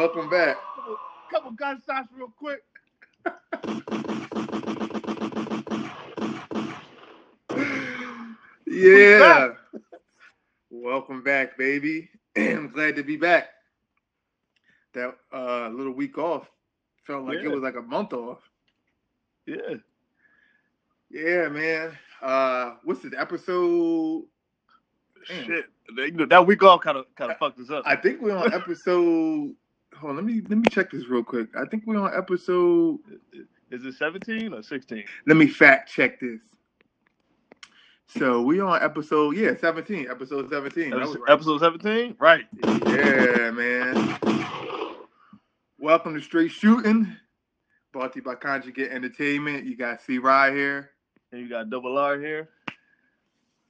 welcome back. Couple, couple gunshots real quick. Yeah. Welcome back, baby. I'm glad to be back. That uh little week off felt like it was like a month off. Yeah. Yeah, man. Uh what's this episode? Damn. Shit. That week off kind of kind of fucked us up. I think we're on episode Hold on, let me let me check this real quick. I think we're on episode Is it 17 or 16? let me fact check this. So we on episode, yeah, 17, episode 17. That was right. Episode 17? Right. Yeah, man. Welcome to Straight Shooting, brought to you by Conjugate Entertainment. You got C Rye here. And you got double R here.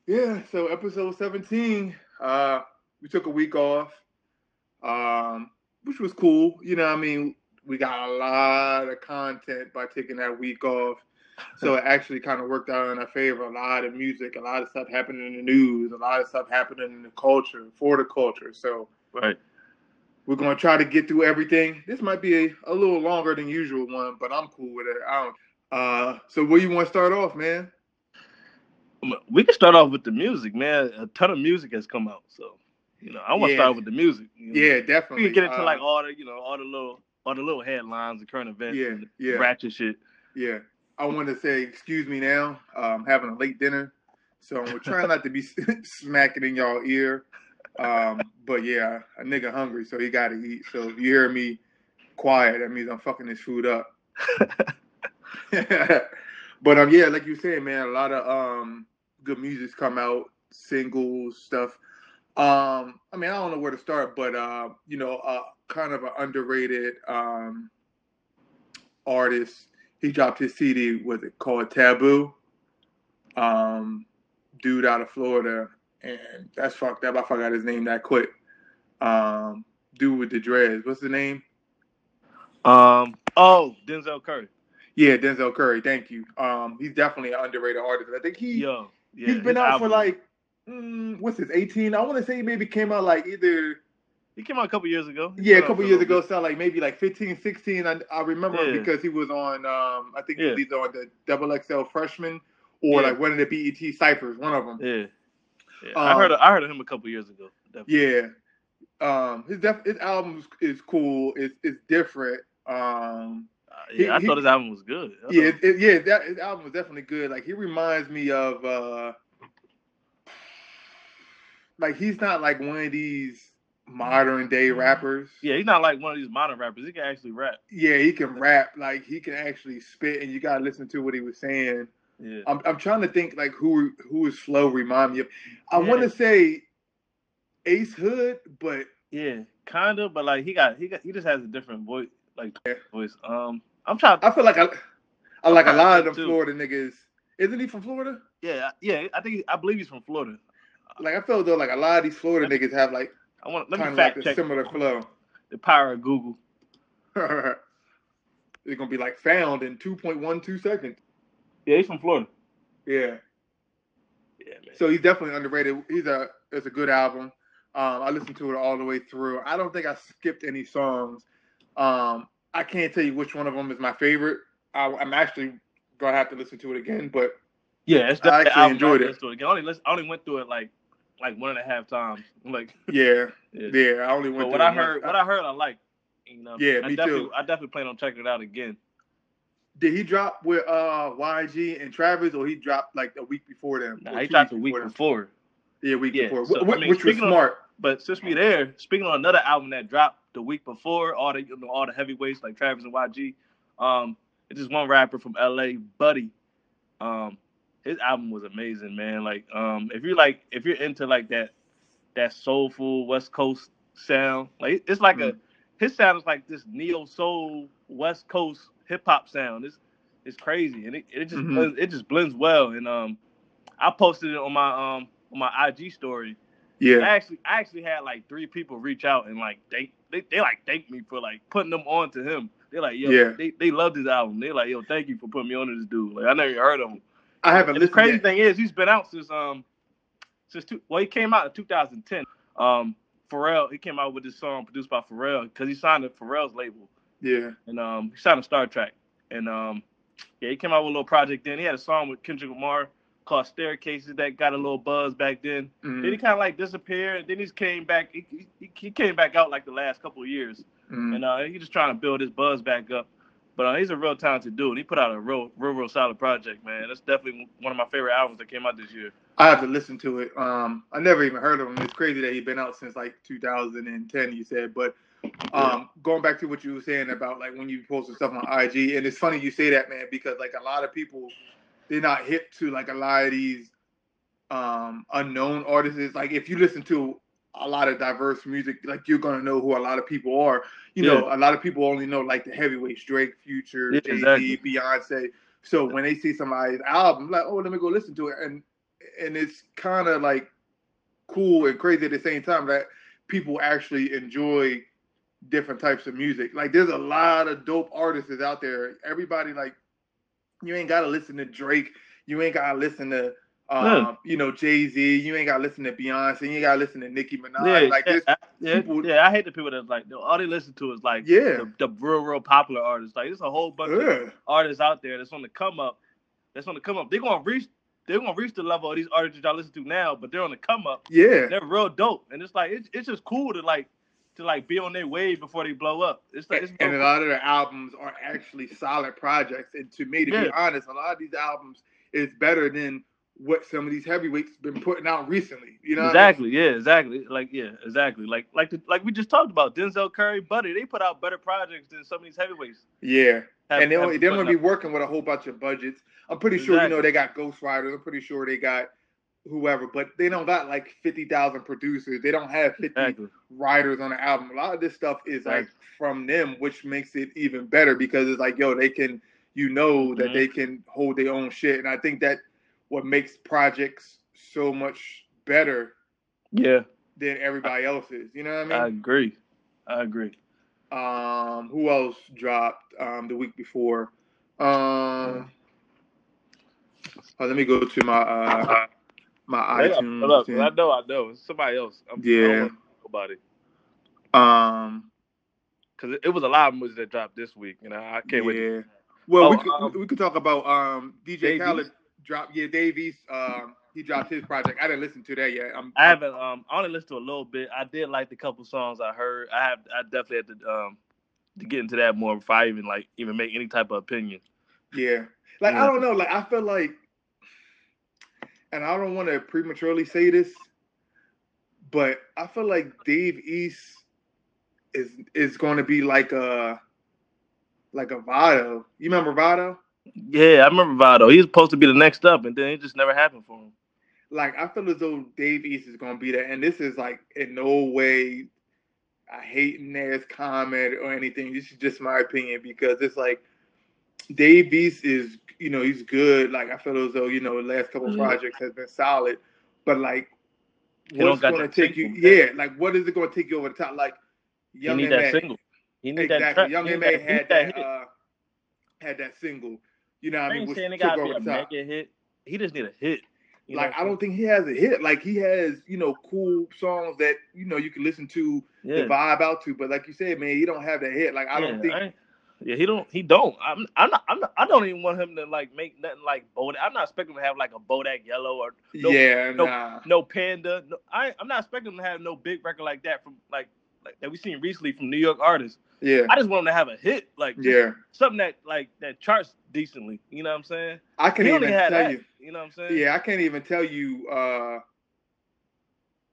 Yeah, so episode 17. Uh, we took a week off, um, which was cool. You know, what I mean, we got a lot of content by taking that week off. So it actually kind of worked out in our favor. A lot of music, a lot of stuff happening in the news, a lot of stuff happening in the culture, for the culture. So Right. We're gonna try to get through everything. This might be a, a little longer than usual one, but I'm cool with it. I don't. Uh, so where you want to start off, man? We can start off with the music, man. A ton of music has come out. So, you know, I want to Yeah. start with the music. you know. Yeah, We definitely. can get into Uh, like all the, you know, all the little all the little headlines, the current events, Yeah, and the yeah. ratchet shit. yeah. I want to say excuse me now. I'm having a late dinner, so we're trying not to be smacking in y'all ear. Um, but yeah, a nigga hungry, so he got to eat. So if you hear me quiet, that means I'm fucking this food up. but um, yeah, like you said, man, a lot of um good music's come out, singles, stuff. Um, I mean, I don't know where to start, but uh, you know, uh, kind of an underrated um artist. He dropped his CD, was it called Taboo? Um, dude out of Florida, and that's fucked up. I forgot his name that quick. Um, dude with the dreads. What's the name? Um. Oh, Denzel Curry. Yeah, Denzel Curry. Thank you. Um, he's definitely an underrated artist. I think he Yo. Yeah, he's been out for like mm, what's his 18? I want to say he maybe came out like either He came out a couple years ago. He's yeah, a couple years ago, so like maybe like 15, 16. I, I remember Yeah. because he was on um I think Yeah. he was either on the double XL freshman or Yeah. like one of the BET ciphers, one of them. Yeah. Yeah. I Um, heard. Of, I heard of him a couple years ago. Definitely. Yeah. Um his def- his album is, is cool. It's it's different. Um Uh, yeah. He- I he- thought his album was good. Yeah, it, yeah, that his album was definitely good. Like he reminds me of uh like he's not like one of these modern day rappers. yeah. He's not like one of these modern rappers. He can actually rap. Yeah, he can rap. Like he can actually spit, and you gotta listen to what he was saying. Yeah. I'm I'm trying to think like who who is flow remind me of. I Yeah. want to say Ace Hood, but Yeah. Kind of, but like he got he got he just has a different voice, like Yeah. voice. Um. I'm trying. I feel like I I like a lot of them too. Florida niggas. Isn't he from Florida? Yeah. Yeah. I think I believe he's from Florida. Like I feel though like a lot of these Florida niggas have like I want. Let me like fact a check similar flow. the power of Google. They're gonna be like found in 2.12 seconds. Yeah, he's from Florida. Yeah. Yeah, man. So he's definitely underrated. He's a it's a good album. Um, I listened to it all the way through. I don't think I skipped any songs. Um, I can't tell you which one of them is my favorite. I, I'm actually gonna have to listen to it again, but Yeah, it's I actually enjoyed it. again. I only listen, I only went through it like like one and a half times. Like yeah, yeah. yeah. I only went. But what I heard, what I heard, I like. You know. Yeah, I me definitely, too. I definitely plan on checking it out again. Did he drop with uh YG and Travis, or he dropped like a week before them? Nah, he dropped a week them? before. Yeah, week Yeah, before, so, Wh- I mean, which was smart. But since we there, speaking on another album that dropped the week before, all the you know, all the heavyweights like Travis and YG, um, it's just one rapper from LA, Buddy. Um, his album was amazing, man. Like, um, if you like, if you're into like that, that soulful West Coast sound, like it's like a, his sound is like this neo soul West Coast hip hop sound. It's it's crazy, and it, it just Mhm. blends, it just blends well. And um, I posted it on my um on my IG story. Yeah, I actually I actually had like three people reach out and like they they, they like thank me for like putting them on to him. They're like, yo, Yeah. they, they love this album. They're like, yo, thank you for putting me on to this dude. Like I never even heard of him. I haven't And the crazy yet. thing is, he's been out since um since two, well, he came out in 2010. Um, Pharrell, he came out with this song produced by Pharrell because he signed to Pharrell's label, Yeah. and um, he signed to Star Trak, and um, yeah, he came out with a little project. Then he had a song with Kendrick Lamar called Staircases that got a little buzz back then. Mhm. Then he kind of like disappeared. Then he came back. He, he, he came back out like the last couple of years, Mhm. and uh, he's just trying to build his buzz back up. But uh, he's a real talented dude. And he put out a real, real, real solid project, man. That's definitely one of my favorite albums that came out this year. I have to listen to it. Um, I never even heard of him. It's crazy that he's been out since like 2010. You said, but um, going back to what you were saying about like when you posted stuff on IG, and it's funny you say that, man, because like a lot of people, they're not hip to like a lot of these um unknown artists. Like if you listen to a lot of diverse music, like you're gonna know who a lot of people are. You know, a lot of people only know like the heavyweights, Drake, Future, Yeah, Jay Z, exactly. Beyonce. So when they see somebody's album, like, oh, let me go listen to it, and and it's kind of like cool and crazy at the same time that people actually enjoy different types of music. Like there's a lot of dope artists out there. Everybody like you ain't gotta listen to Drake. You ain't gotta listen to um, Yeah. you know, Jay Z. You ain't gotta listen to Beyonce. You ain't gotta listen to Nicki Minaj. Yeah, like yeah, this, I, yeah, people- yeah, I hate the people that like all they listen to is like Yeah. the, the real, real popular artists. Like there's a whole bunch of artists out there that's on the come up. That's on the come up. They're gonna reach. They're gonna reach the level of these artists that y'all listen to now, but they're on the come up. yeah, They're real dope, and it's like it's, it's just cool to like to like be on their wave before they blow up. It's like it's and a lot of their albums are actually solid projects. And to me, to be honest, a lot of these albums is better than what some of these heavyweights been putting out recently. You know, what I mean? exactly, yeah, exactly. Like, yeah, exactly. Like, like, the, like we just talked about Denzel Curry, Buddy. They put out better projects than some of these heavyweights. Yeah, have- and they have they're going to be working with a whole bunch of budgets. I'm pretty sure you know they got ghostwriters. I'm pretty sure they got whoever, but they don't got like fifty thousand producers. They don't have fifty Exactly. writers on the album. A lot of this stuff is like Exactly. from them, which makes it even better because it's like, yo, they can, you know, that Mhm. they can hold their own shit, and I think that what makes projects so much better Yeah, than everybody else's. You know what I mean? I agree. I agree. Um, who else dropped um the week before? Um, oh, let me go to my uh my iTunes. up, and- I know, I know. It's somebody else. I'm, Yeah. I don't want to talk about it Um, because it, it was a lot of movies that dropped this week, and I, I can't wait. To, yeah. Well, we Oh, could um, we could talk about um DJ Khaled? Dropped. Yeah, Dave East. Um, he dropped his project. I didn't listen to that yet. I'm, I haven't. Um, I only listened to a little bit. I did like the couple songs I heard. I have. I definitely had to um to get into that more before I even like even make any type of opinion. Yeah. Like Yeah. I don't know. Like I feel like, and I don't want to prematurely say this, but I feel like Dave East is is going to be like a like a Vado. You remember Vado? Yeah, I remember Vado. He was supposed to be the next up, and then it just never happened for him. Like I feel as though Dave East is going to be there, and this is like in no way I hate Nair's comment or anything. This is just my opinion because it's like Dave East is, you know, he's good. Like I feel as though, you know, the last couple Mhm. projects has been solid, but like, He don't what's got going to that take you? single, man. Yeah, like what is it going to take you over the top? Like He Young need and that May, single. He need that exactly. track. Young he and need May that- had need that, uh, had that single. You know, what I I mean, ain't saying it gotta be a mega hit. He just need a hit. You like I don't think he has a hit. Like he has, you know, cool songs that you know you can listen to saying? the vibe out to. But like you said, man, he don't have that hit. Like I don't think. ain't- yeah, he don't. He don't. I'm. I'm not. I'm not. I don't even want him to like make nothing like Bodak. I'm not expecting him to have like a Bodak Yellow or no, yeah, no, nah. no Panda. No, I. I'm not expecting him to have no big record like that from like like that we seen recently from New York artists. Yeah, I just want him to have a hit, like yeah. something that like that charts decently. You know what I'm saying? I can't even tell that. you. You know what I'm saying? Yeah, I can't even tell you. uh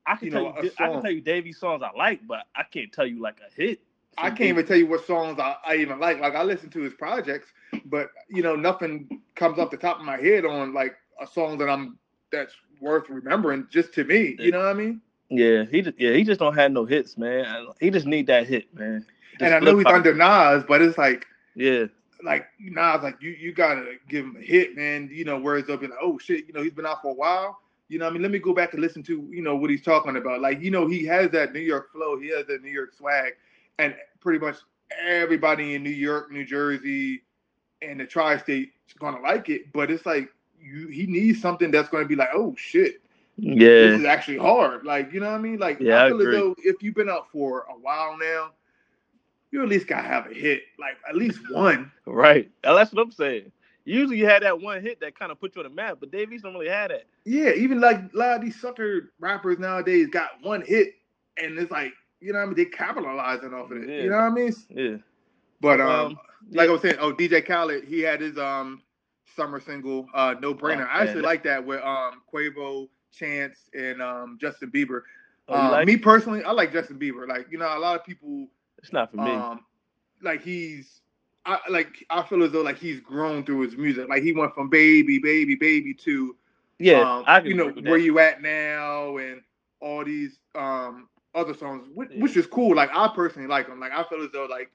I can you tell know, you. I can tell you Davey's songs I like, but I can't tell you like a hit. I can't even tell you what songs I, I even like. Like I listen to his projects, but you know nothing comes off the top of my head on like a song that I'm that's worth remembering. Just to me, you know what I mean? Yeah, he just yeah he just don't have no hits, man. He just need that hit, man. And I know he's under Nas, but it's like Yeah, like Nas, like you you gotta give him a hit, man. You know, whereas they'll be like, oh shit, you know, he's been out for a while. You know, I mean, let me go back and listen to you know what he's talking about. Like, you know, he has that New York flow, he has that New York swag, and pretty much everybody in New York, New Jersey, and the tri-state is gonna like it, but it's like you he needs something that's gonna be like, oh shit, Yeah. this is actually hard. Like, you know what I mean? Like, Yeah, I I feel as agree. though if you've been out for a while now, you at least gotta have a hit, like at least one. Right. That's what I'm saying. Usually you had that one hit that kind of put you on the map, but Dave East don't really have that. Yeah, even like a lot of these sucker rappers nowadays got one hit, and it's like, you know what I mean? They capitalizing off of it. Yeah. You know what I mean? Yeah. But um, Um, like I was saying, oh DJ Khaled, he had his um summer single, uh, No Brainer. Oh, I actually like that with um Quavo, Chance, and um Justin Bieber. Oh, Um, like me it? personally, I like Justin Bieber. Like you know, a lot of people It's not for me. um like he's I like I feel as though like he's grown through his music. Like he went from baby, baby, baby to yeah, um, I you know where you at now and all these um other songs, which, Yeah. which is cool. Like I personally like them. Like I feel as though like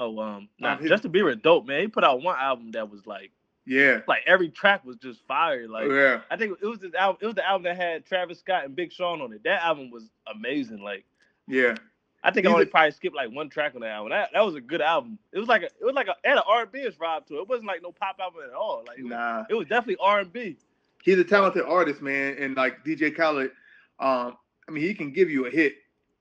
Oh, um, nah, Um, his- Justin Bieber dope, man. He put out one album that was like, yeah, like every track was just fire. Like, yeah, I think it was the album. It was the album that had Travis Scott and Big Sean on it. That album was amazing. Like, yeah. I think I only probably skipped like one track on that album. That, that was a good album. It was like a, it was like a, had an R&B vibe to it. It wasn't like no pop album at all. Like, it was, Nah, it was definitely R&B. he's a talented artist, man. And like DJ Khaled, um, I mean, he can give you a hit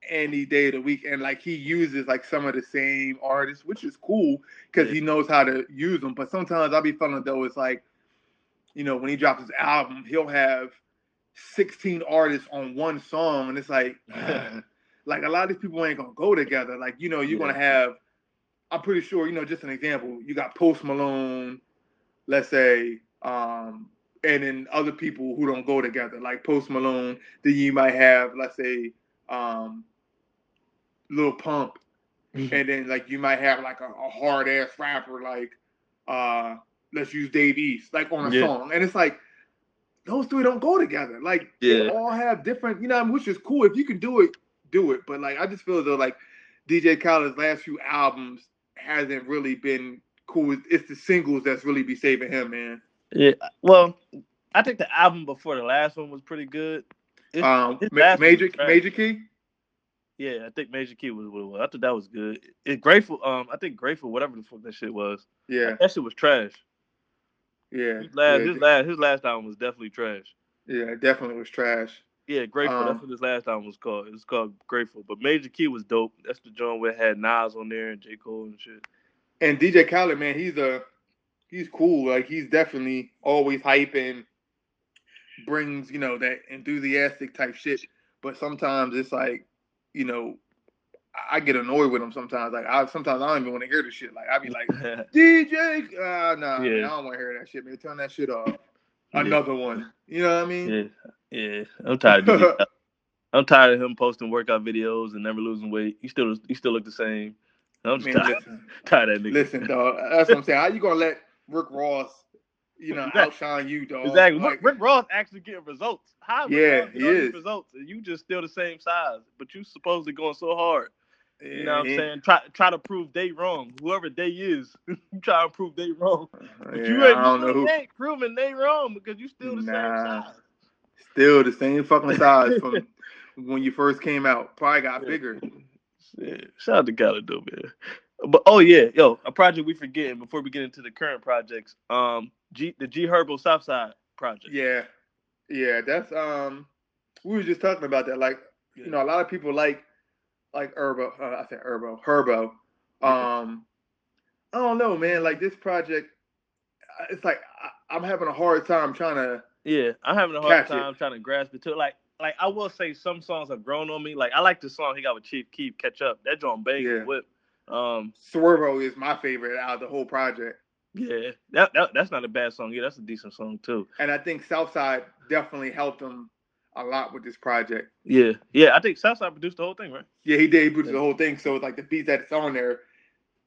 any day of the week, and like he uses like some of the same artists, which is cool because Yeah. he knows how to use them. But sometimes I'll be feeling though it's like, you know, when he drops his album, he'll have 16 artists on one song, and it's like, like a lot of these people ain't gonna go together. Like, you know, you're Yeah. gonna have. I'm pretty sure, you know, just an example. You got Post Malone, let's say, um, and then other people who don't go together, like Post Malone. Then you might have, let's say, um, Lil Pump, and then like you might have like a, a hard ass rapper like, uh, let's use Dave East, like on a Yeah. song, and it's like those three don't go together. Like they Yeah. all have different, you know, which is cool. If you can do it, do it. But like I just feel as though like DJ Khaled's last few albums hasn't really been cool. It's- the singles that's really be saving him, man. Yeah. Well, I think the album before the last one was pretty good. It's- Um, Ma- Major. Major Key. Yeah, I think Major Key was what it was. I thought that was good. It grateful. Um, I think grateful. Whatever the fuck that shit was. Yeah, That shit was trash. yeah, His last, yeah, his last, his last album was definitely trash. yeah, it definitely was trash. Yeah, grateful. Um, That's what his last album was called. It was called Grateful. But Major Key was dope. That's the joint where it had Nas on there and J Cole and shit. And DJ Khaled, man, he's a he's cool. Like he's definitely always hype and brings you know that enthusiastic type shit. But sometimes it's like, you know, I- get annoyed with him sometimes. Like I sometimes I don't even want to hear the shit. Like I'd be like, DJ, uh, nah, man, I don't want to hear that shit, man. Turn that shit off. Yeah. Another one. You know what I mean? Yeah, yeah. I'm tired. Of I'm tired of him posting workout videos and never losing weight. He still, he still look the same. I'm just Man, tired, listen, tired of that nigga. listen, dog. That's what I'm saying. How you gonna let Rick Ross, you know, Exactly. outshine you, dog? Exactly. Like, Rick, Ross actually getting results. How Yeah, Ross he get all these is. results and you just still the same size, but you supposedly going so hard. You know what I'm yeah, saying? Try try to prove they wrong. Whoever they is, you try to prove they wrong. Uh, but yeah, you ain't I don't know who. you ain't proving they wrong because you still the Nah. same size. Still the same fucking size from when you first came out. Probably got Yeah. bigger. Yeah, shout out to Khaled though, man. But oh yeah, yo, a project we forgetting before we get into the current projects. Um, G the G Herbo Southside project. Yeah, yeah. That's um. We were just talking about that. Like, you know, a lot of people like like Herbo. Uh, I said Herbo. Herbo. Yeah. Um, I don't know, man. Like this project, it's like I, I'm having a hard time trying to. Yeah, I'm having a hard Catch it. time trying to grasp it too. Like, like I will say some songs have grown on me. Like I like the song he got with Chief Keef, Catch Up. That John bang Yeah. whip. Um, Swervo is my favorite out of the whole project, yeah, that, that that's not a bad song. Yeah, that's a decent song too. and I think Southside definitely helped him a lot with this project. Yeah, yeah. I think Southside produced the whole thing, right? Yeah, he did. He produced the whole thing. So like the beats that's on there,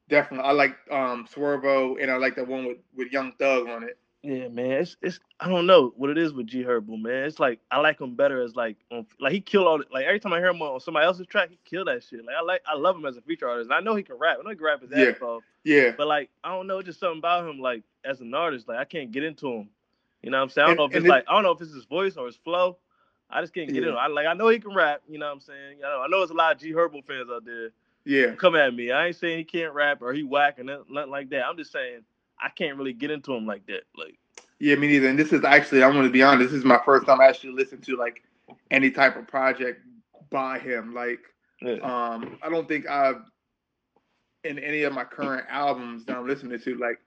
definitely. I like um Swervo, and I like the one with with Young Thug on it. Yeah, man. It's it's I don't know what it is with G Herbo, man. It's like I like him better as like on, like he killed all the, like every time I hear him on somebody else's track, he killed that shit. Like I like I love him as a feature artist. And I know he can rap. I know he can rap his Yeah. ass off. Yeah, But like I don't know, just something about him. Like as an artist, like I can't get into him. You know what I'm saying? I don't And- know if it's it- like I don't know if it's his voice or his flow. I just can't get Yeah. in. I like I know he can rap. You know what I'm saying? I know, I know there's a lot of G Herbo fans out there, Yeah. Come at me. I ain't saying he can't rap or he whack or nothing like that. I'm just saying I can't really get into him like that. Like. Yeah, me neither. And this is actually, I'm going to be honest. This is my first time actually listening to like any type of project by him. Like, yeah. um, I don't think I've in any of my current albums that I'm listening to, like,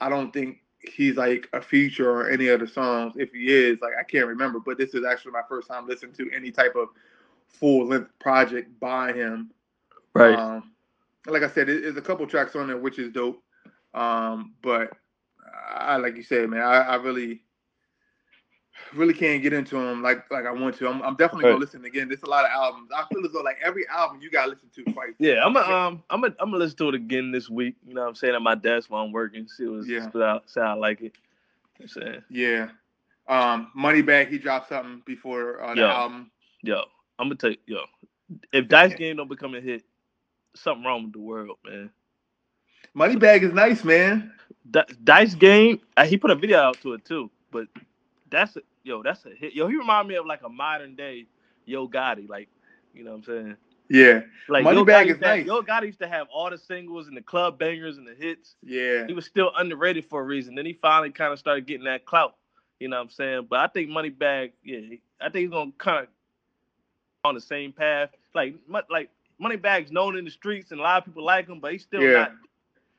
I don't think he's like a feature or any of the songs. If he is, like, I can't remember. But this is actually my first time listening to any type of full length project by him. Right. Um, like I said, there's a couple tracks on there which is dope. Um, but I like you said, man, I, I really really can't get into them like like I want to. I'm, I'm definitely gonna listen again. There's a lot of albums. I feel as though like every album you gotta listen to twice. Yeah, I'm gonna um I'm gonna I'm gonna listen to it again this week. You know what I'm saying at my desk while I'm working. See what yeah. see how, see how I like it. You know I'm saying. Yeah. Um Moneybagg, he dropped something before uh, the yo, album. Yo, I'm gonna tell you, yo, if Dice Game don't become a hit, something wrong with the world, man. Moneybagg is nice, man. D- Dice Game, uh, he put a video out to it too, but that's a, yo, that's a hit. Yo, he remind me of like a modern day Yo Gotti, like you know what I'm saying. Yeah, like Moneybagg is nice. Have, Yo Gotti used to have all the singles and the club bangers and the hits. Yeah, he was still underrated for a reason. Then he finally kind of started getting that clout. You know what I'm saying? But I think Moneybagg, yeah, I think he's gonna kind of on the same path. Like, like Moneybagg's known in the streets and a lot of people like him, but he's still yeah. not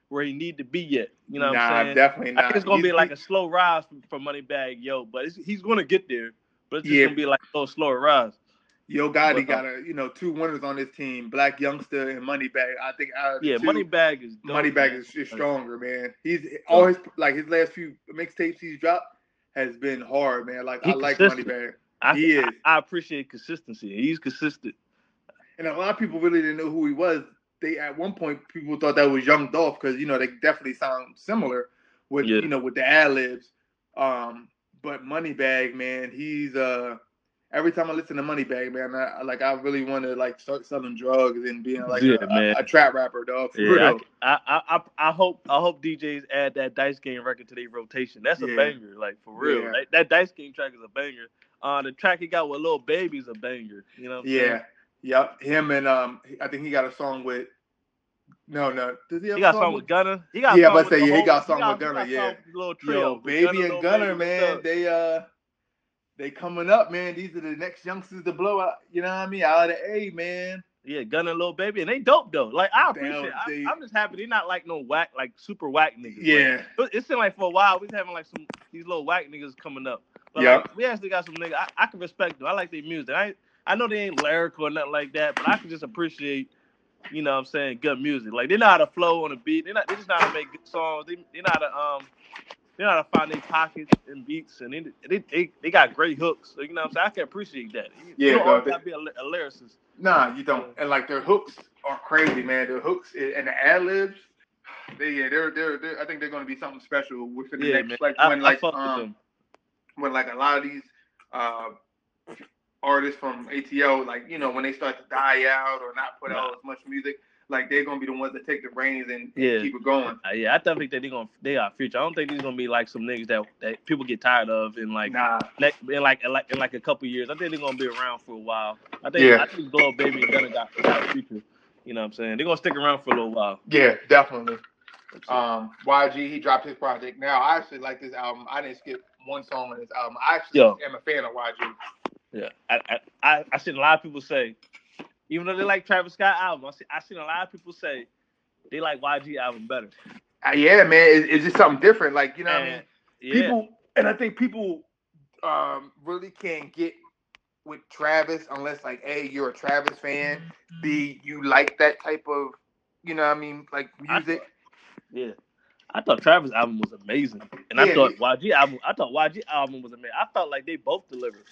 where he need to be yet. You know what nah, I'm saying? definitely not. I think it's gonna he's, be like a slow rise for, for Moneybagg Yo, but he's gonna get there. But it's just yeah. gonna be like a little slower rise. Yo Gotti uh, got a you know two winners on his team, Blac Youngsta and Moneybagg. I think yeah, two, Moneybagg is dope, Moneybagg is, is, stronger, man. He's all his like his last few mixtapes he's dropped has been hard, man. Like he I like Moneybagg. I, he is. I, I appreciate consistency. He's consistent. And a lot of people really didn't know who he was they at one point people thought that was Young Dolph because you know they definitely sound similar with yeah. you know with the ad libs. Um, but Moneybagg, man, he's uh every time I listen to Moneybagg, man, I, like I really want to like start selling drugs and being like yeah, a, a, a, trap rapper, dog. yeah, I, I, I, I, hope I hope DJs add that Dice Game record to their rotation. That's a yeah. banger, like for real. Yeah. That, that Dice Game track is a banger. Uh, the track he got with Little Baby's a banger. You know. yeah. Saying? Yep, him and um, I think he got a song with. No, no. Does he, he got a song with, Gunna. He got yeah, but say yeah, he got a song with Gunna. Yeah, little trio. Yo, baby and Gunna, man, they uh, they coming up, man. These are the next youngsters to blow out. You know what I mean? Out of the A, man. Yeah, Gunna, Lil Baby, and they dope though. Like I appreciate. They, I, am just happy they're not like no whack, like super whack niggas. Yeah, like, it seemed like for a while we was having like some these little whack niggas coming up. But yeah, like, we actually got some niggas. I, I can respect them. I like their music. I I know they ain't lyrical or nothing like that, but I can just appreciate, you know what I'm saying, good music. Like they know how to flow on a beat. They're not they just know how to make good songs. They they know how to um they know how to find their pockets and beats and they, they they, they got great hooks. So, you know what I'm saying? I can appreciate that. Yeah, you don't gotta be a, a, lyricist. Nah, you don't. And like their hooks are crazy, man. Their hooks and the ad libs. They, yeah, they're, they're, they're, I think they're going to be something special within the yeah, next, man. like when, I, like, um, when like a lot of these, uh, artists from ATL, like you know, when they start to die out or not put out as much music, like they're gonna be the ones that take the reins and, and yeah. keep it going. Uh, yeah, I don't think they're gonna they are future. I don't think these gonna be like some niggas that, that people get tired of in like nah. in like in like in like a couple years. I think they're gonna be around for a while. I think yeah. I think Blow Baby and Gunna got, got future. You know what I'm saying? They're gonna stick around for a little while. Yeah, definitely. Um, YG he dropped his project. Now I actually like this album. I didn't skip one song on this album. I actually Yo. am a fan of YG. Yeah, I I I seen a lot of people say, even though they like Travis Scott album, I see I seen a lot of people say they like YG album better. Uh, yeah, man, it's, it's, just something different. Like you know, and, what I mean, yeah. people, and I think people um, really can't get with Travis unless like, a you're a Travis fan, b you like that type of, you know, what I mean, like music. I, yeah. I thought Travis album was amazing, and yeah, I thought YG album. I thought YG album was amazing. I felt like they both delivered.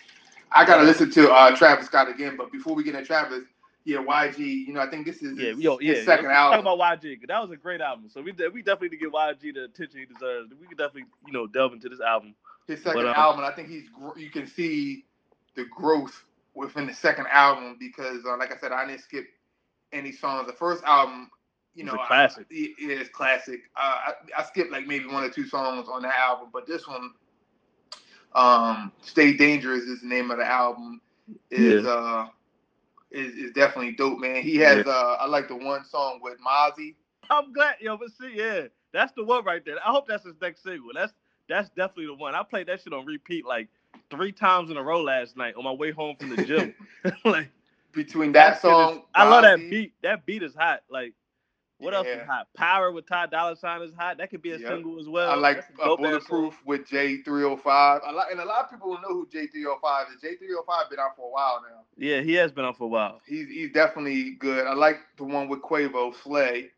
I gotta listen to uh, Travis Scott again, but before we get into Travis, yeah, YG. You know, I think this is yeah, yo, yeah. His second album. Talk about YG. That was a great album. So we we definitely need to give YG the attention he deserves. We can definitely you know delve into this album. His second but, um, album, I think he's you can see the growth within the second album because, uh, like I said, I didn't skip any songs. The first album, you know, classic. I, it is classic. Uh, I, I skipped like maybe one or two songs on the album, but this one um, Stay Dangerous is the name of the album. Is yeah. uh, is, is definitely dope, man. He has uh I like the one song with Mozzy. I'm glad, yo, but see, yeah, that's the one right there. I hope that's his next single. That's that's definitely the one. I played that shit on repeat like three times in a row last night on my way home from the gym. like Between that, shit song, is- I love that beat. That beat is hot. Like, what else is hot? Power with Ty Dolla Sign is hot. That could be a Yep. single as well. I like a uh, Bulletproof with J305. I like, and a lot of people know who J305 is. J305 been out for a while now. Yeah, he has been out for a while. He's he's definitely good. I like the one with Quavo, Slay.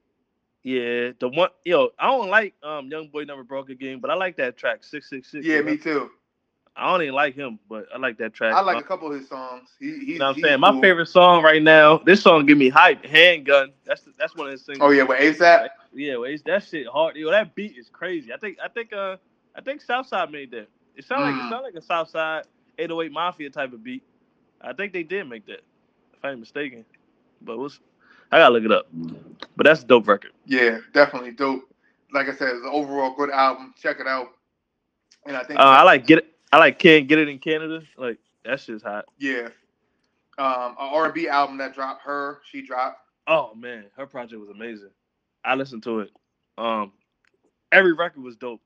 Yeah, the one yo, I don't like um Young Boy Never Broke Again, but I like that track six six six. Yeah, me too. I don't even like him, but I like that track. I like a couple of his songs. He, he's, you know what I'm saying? My favorite song right now. This song give me hype. Handgun. That's that's one of his singles. Oh yeah, with ASAP. Yeah, well, it's, that shit hard. Yo, that beat is crazy. I think I think uh I think Southside made that. It sound like Mm. it sound like a Southside 808 Mafia type of beat. I think they did make that, if I ain't mistaken. But what's I gotta look it up. But that's a dope record. Yeah, definitely dope. Like I said, it's an overall good album. Check it out. And I think Uh, I like get it. I like Can't Get It in Canada. Like that shit's hot. yeah, um, an R&B album that dropped. H.E.R., she dropped. Oh man, her project was amazing. I listened to it. Um, every record was dope.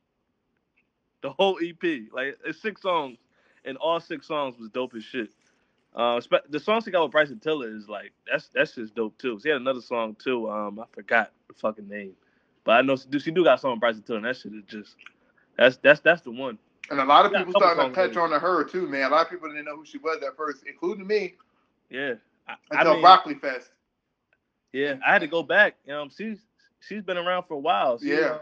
The whole EP, like it's six songs, and all six songs was dope as shit. Uh, the song she got with Bryson Tiller is like that's that's just dope too. She had another song too. Um, I forgot the fucking name, but I know she do, she do got a song with Bryson Tiller. And that shit is just that's that's that's the one. And a lot of people starting to catch on to her too, man. A lot of people didn't know who she was at first, including me, Yeah, I, I until mean, Broccoli Fest. Yeah, I had to go back. You know, she's she's been around for a while. She, Yeah. um,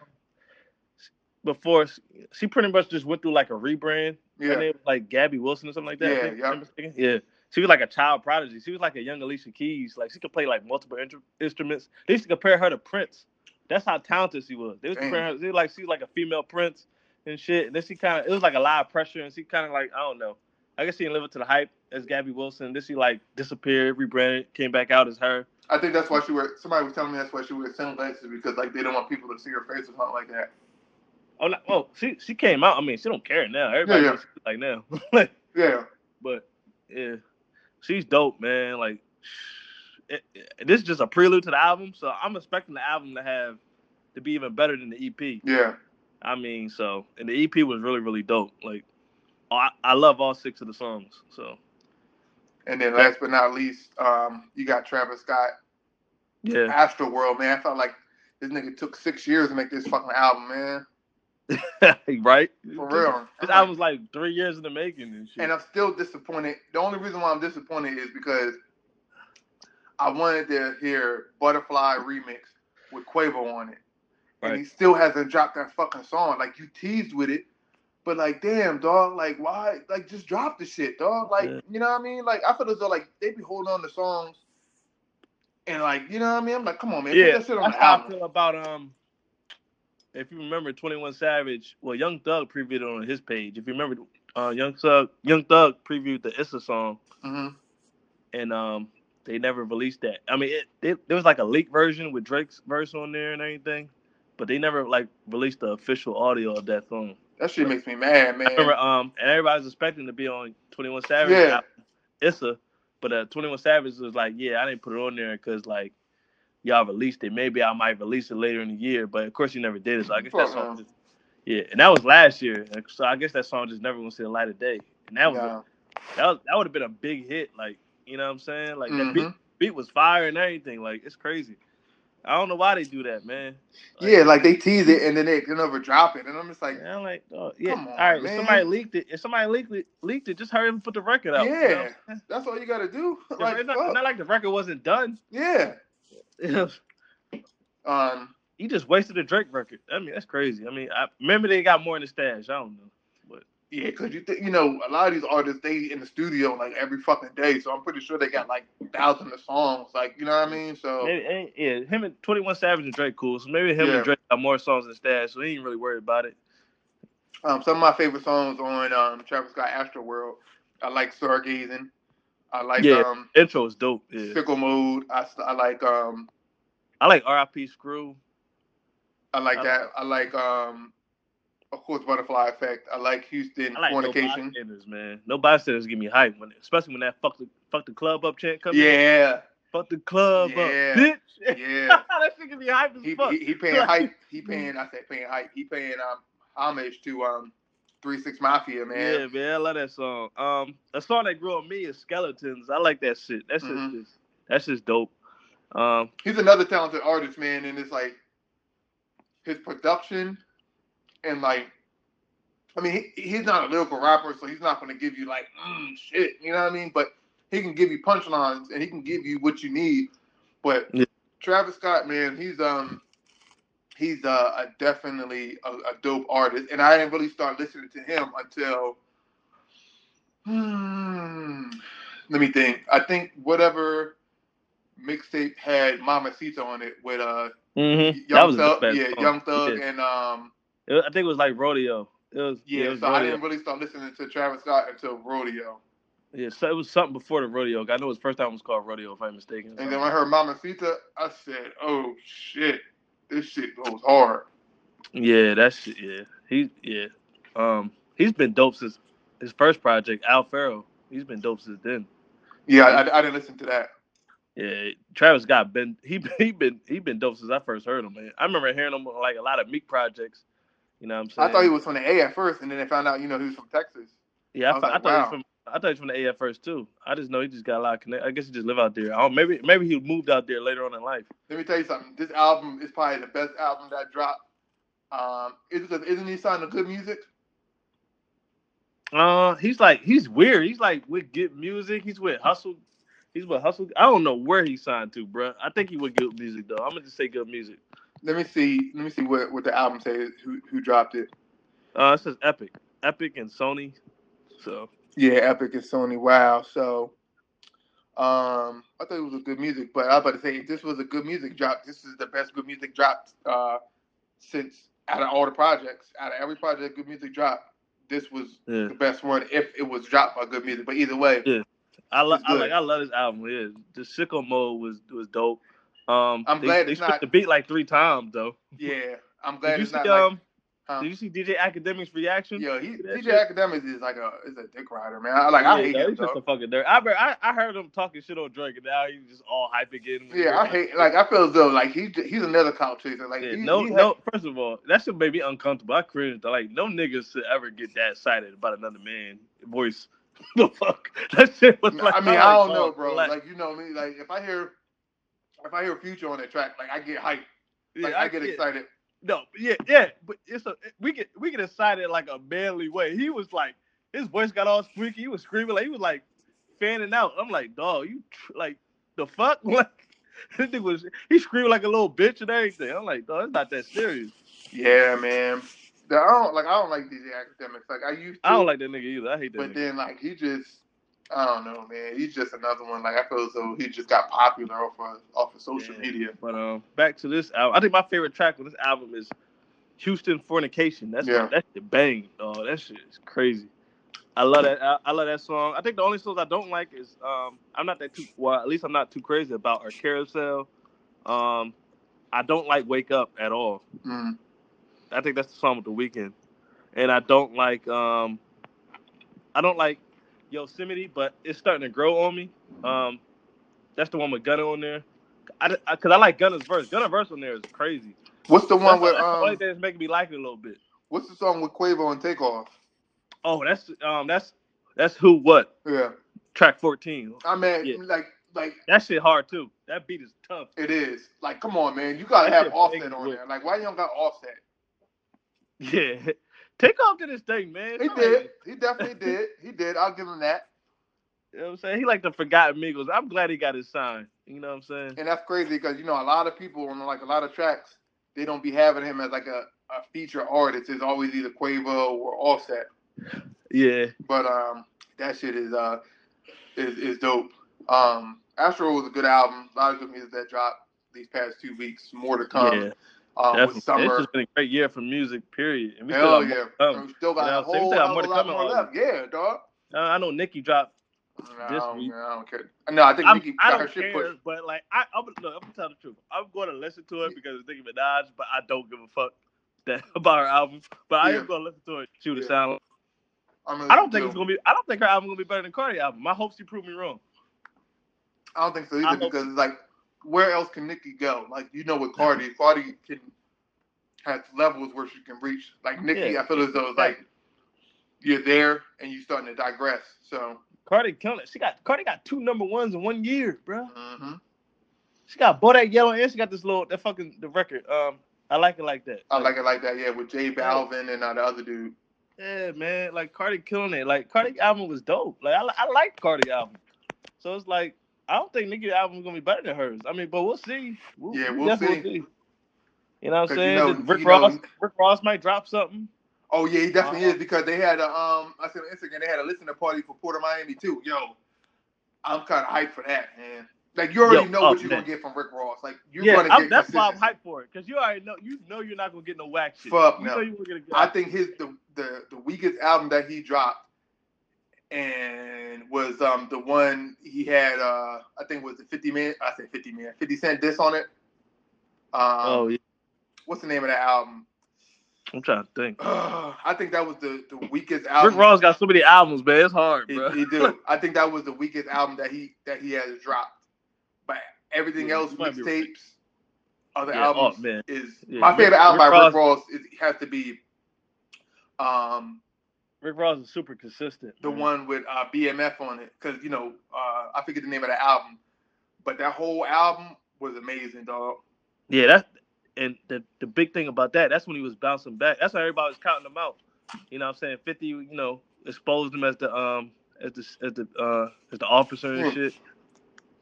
before she pretty much just went through like a rebrand. Yeah. Her name was like Gabi Wilson or something like that. I Yeah, yep. Yeah. She was like a child prodigy. She was like a young Alicia Keys. Like she could play like multiple instruments. They used to compare her to Prince. That's how talented she was. They was comparing her. She was like she was like a female Prince and shit. And then she kind of it was like a lot of pressure, and she kind of like I don't know. I guess she didn't live up to the hype as Gabi Wilson. Then she like disappeared, rebranded, came back out as her. I think that's why she wear. Somebody was telling me that's why she wears sunglasses because like they don't want people to see her face or something like that. Oh, no, well, she she came out. I mean, she don't care now. Everybody Yeah, yeah. like now. like, Yeah, but yeah, she's dope, man. Like, it, it- this is just a prelude to the album, so I'm expecting the album to have to be even better than the EP. yeah. I mean, so and the EP was really really dope. Like, I, I love all six of the songs. So And then last but not least, um, you got Travis Scott, yeah, Astro World, man. I felt like this nigga took six years to make this fucking album, man. right. For real. This album's like three years in the making and shit. and I'm still disappointed. The only reason why I'm disappointed is because I wanted to hear Butterfly remix with Quavo on it. And he still hasn't dropped that fucking song. Like you teased with it, but like damn dog, like why like just drop the shit, dog. Like, Yeah. you know what I mean? Like I feel as though like they be holding on to songs and like, you know what I mean? I'm like, come on, man, yeah, put that shit on that's how I feel about um. If you remember, Twenty One Savage, well, Young Thug previewed it on his page. If you remember, uh, Young Thug, Young Thug previewed the Issa song, hmm and um, they never released that. I mean, it, it there was like a leaked version with Drake's verse on there and everything, but they never like released the official audio of that song. That shit makes me mad, man. I remember, um, and everybody's expecting to be on Twenty One Savage, Yeah. Issa, but uh, Twenty One Savage was like, yeah, I didn't put it on there because like y'all released it. Maybe I might release it later in the year, but of course you never did it. So I guess that song, just, yeah, and that was last year. So I guess that song just never gonna see the light of day. And that was Nah. that was that would have been a big hit. Like you know what I'm saying? Like that beat, Mhm. beat was fire and everything. Like it's crazy. I don't know why they do that, man. Like, Yeah, like they tease it and then they, never drop it, and I'm just like, I'm like, oh, yeah. On, all right, man. if somebody leaked it, if somebody leaked it, leaked it, just hurry and put the record out. you know yeah, that's all you gotta do. It's like, not, it's not like the record wasn't done. yeah. you Um, just wasted a Drake record. I mean, that's crazy. I mean, I remember they got more in the stash. I don't know, yeah, because you think you know a lot of these artists they in the studio like every fucking day, so I'm pretty sure they got like thousands of songs, like you know what I mean. So maybe, eh, yeah, him and Twenty One Savage and Drake cool. So maybe him Yeah. and Drake got more songs than stash, so he ain't really worried about it. um, some of my favorite songs on um Travis Scott Astro World, I like Stargazing, I like Yeah. um Intro is dope. Yeah, Sicko Mode, I, I like um I like R.I.P. Screw. I like I- that, I like um of course, Butterfly Effect. I like Houston I like Fornication. no bystanders, man. No bystanders give me hype when, especially when that fuck the fuck the club up chant comes. in. yeah, fuck the club Yeah. up, bitch. yeah. that shit give me hype as he, fuck. he he paying hype. He paying. I said paying hype. He paying um homage to um Three Six Mafia, man. Yeah, man, I love that song. Um, a song that grew on me is Skeletons. I like that shit. That's Mhm. just that's just dope. Um, He's another talented artist, man, and it's like his production and like. I mean, he, he's not a lyrical rapper, so he's not going to give you like mm, shit. You know what I mean? But he can give you punchlines and he can give you what you need. But Yeah. Travis Scott, man, he's um he's uh, a definitely a, a dope artist, and I didn't really start listening to him until hmm, let me think. I think whatever mixtape had Mamacita on it with uh mhm. Young that was Thug, yeah, song. Young Thug, and um I think it was like Rodeo. It was yeah. it was so I didn't really start listening to Travis Scott until Rodeo, Yeah, so it was something before the Rodeo. I know his first album was called Rodeo, if I'm mistaken. and then when I heard Mama Mamacita, I said, "Oh shit, this shit goes hard." Yeah, that shit. Yeah, he yeah. Um, he's been dope since his first project, Owl Pharaoh. He's been dope since then. Yeah, I, I didn't listen to that. Yeah, Travis Scott been he he been he been dope since I first heard him, man. I remember hearing him on like a lot of Meek projects. You know what I'm saying? I thought he was from the A at first, and then they found out, you know, he was from Texas. Yeah, I, I thought- I like, thought he was from I thought he was from the AF first too. I just know he just got a lot of connect. I guess he just live out there. I don't, maybe maybe he moved out there later on in life. Let me tell you something. This album is probably the best album that dropped. Um, is isn't he signed to good music? Uh, he's like he's weird. He's like with Get Music. He's with Hustle. He's with Hustle. I don't know where he signed to, bruh. I think he would Good Music though. I'm gonna just say Good Music. Let me see. Let me see what, what the album says. Who who dropped it? Uh, it says Epic, Epic and Sony. So Yeah, Epic and Sony. Wow. So, um, I thought it was a good music, but I was about to say if this was a good music drop, this is the best good music drop uh, since out of all the projects, out of every project good music dropped. This was yeah, the best one if it was dropped by good music. But either way, Yeah. I love. I like. I love this album. Yeah, the sicko mode was was dope. Um, I'm they, glad they it's not- the beat like three times though. yeah, I'm glad it's see not like. um? huh? Did you see DJ Akademiks reaction? Yeah, he, DJ shit? Akademiks is like a is a dick rider, man. I like I hate dog, him. He's just a fucking nerd. I, heard- I I heard him talking shit on Drake, and now he's just all hype again. Yeah, I hate like I feel as though like he he's another clout chaser. Like Yeah, he, no, he had- no. First of all, that shit made me uncomfortable. I cringed. Like, no niggas should ever get that excited about another man voice. the fuck? That shit was like. I mean, I'm I like, don't know, bro. relax. Like you know me. Like if I hear if I hear Future on that track, like I get hyped. Like Yeah, I, get excited. No, yeah, yeah, but it's a we get we get excited like a manly way. He was like his voice got all squeaky. He was screaming like he was like fanning out. I'm like, dog, you tr- like the fuck? Like this nigga was he screamed like a little bitch and everything. I'm like, dog, it's not that serious. Yeah, man. I don't like I don't like DJ Akademiks. Like I used to. I don't like that nigga either. I hate that. But nigga. then like he just I don't know, man. He's just another one. Like I feel as though he just got popular off of off of social Yeah. media. But um, back to this album. I think my favorite track on this album is Houston Fornication. That's Yeah. that shit bang. Oh, that shit is crazy. I love that. I, I love that song. I think the only songs I don't like is um, I'm not that too well. At least I'm not too crazy about are Carousel. Um, I don't like Wake Up at all. Mm. I think that's the song with the Weeknd, and I don't like um, I don't like Yosemite, but it's starting to grow on me. Um, that's the one with Gunna on there. I, I cause I like Gunna's verse. Gunna's verse on there is crazy. What's the one That's, with that's the only um? thing that's making me like it a little bit. What's the song with Quavo and Takeoff? Oh, that's um, that's that's who what Yeah, track fourteen. I mean, Yeah. like like That shit hard too. That beat is tough. it is. Like, come on, man. You gotta That have Offset on there. Like, why you don't got Offset? Yeah, Takeoff to this thing, man. He Like, did. He definitely did. He did. I'll give him that. You know what I'm saying? He like the forgotten Migos. I'm glad he got his sign. You know what I'm saying? And that's crazy because you know a lot of people on like a lot of tracks, they don't be having him as like a, a feature artist. It's always either Quavo or Offset. Yeah. But um, that shit is uh is is dope. Um, Astro was a good album. A lot of good music that dropped these past two weeks. More to come. yeah. Um, with summer. It's just been a great year for music, period. And we Hell still yeah. more to we still got You know a what I'm saying? We whole still got more of to lot come more left. Yeah, dog. Uh, I know Nicki dropped. I This week. I don't care. No, I think I'm, Nicki I got don't her shit pushed. but like I, I'm look, I'm gonna tell the truth. I'm going to listen to it because it's Nicki Minaj, but I don't give a fuck. that about her album, but I Yeah. am gonna listen to it. See what it Yeah. sound like. I'm I don't think it's gonna be. I don't think her album gonna be better than Cardi album. I hope she prove me wrong. I don't think so either because it's like, where else can Nicki go? Like you know, with Cardi, Cardi can has levels where she can reach. Like Nicki, Yeah. I feel as though it's like you're there and you're starting to digress. So, Cardi killing it. She got Cardi got two number ones in one year, bro. mhm. She got Bodak Yellow and she got this little that fucking the record. Um, I like it like that. I like it like that. Yeah, with J Balvin and uh, the other dude. Yeah, man. Like Cardi killing it. Like Cardi album was dope. Like I, I like Cardi album. So it's like I don't think Nicki album is gonna be better than hers. I mean, but we'll see. We'll, Yeah, we we'll definitely see. You know what I'm you saying? know- Rick you know- Ross, Rick Ross might drop something. Oh yeah, he definitely Uh-huh. is because they had a um I said on Instagram they had a listening party for Port of Miami 2. Yo, I'm kind of hyped for that, man. Like you already Yo, know oh, what you're man. gonna get from Rick Ross. Like you're yeah, gonna I'm, get that's why I'm hyped for it because you already know you know you're not gonna get no whack shit. Fuck you no. know you were get. I think his the, the the weakest album that he dropped and was um the one he had uh I think was the 50 man I said 50 man 50 cent diss on it. Um, oh yeah, what's the name of that album? I'm trying to think. I think that was the the weakest album. Rick Ross got so many albums, man. It's hard, bro. he do. I think that was the weakest album that he that he has dropped. But everything Yeah, else, you mixtapes, other Yeah, oh, albums, man. is Yeah, my Rick- favorite album Rick by Ross- Rick Ross. Is, has to be um Rick Ross is super consistent. the man. one with uh, BMF on it because you know uh, I forget the name of the album, but that whole album was amazing, dog. Yeah, that and the the big thing about that, that's when he was bouncing back. That's why everybody was counting him out. You know what I'm saying? 50, you know, exposed him as the um as the as the uh as the officer and Hmm. shit.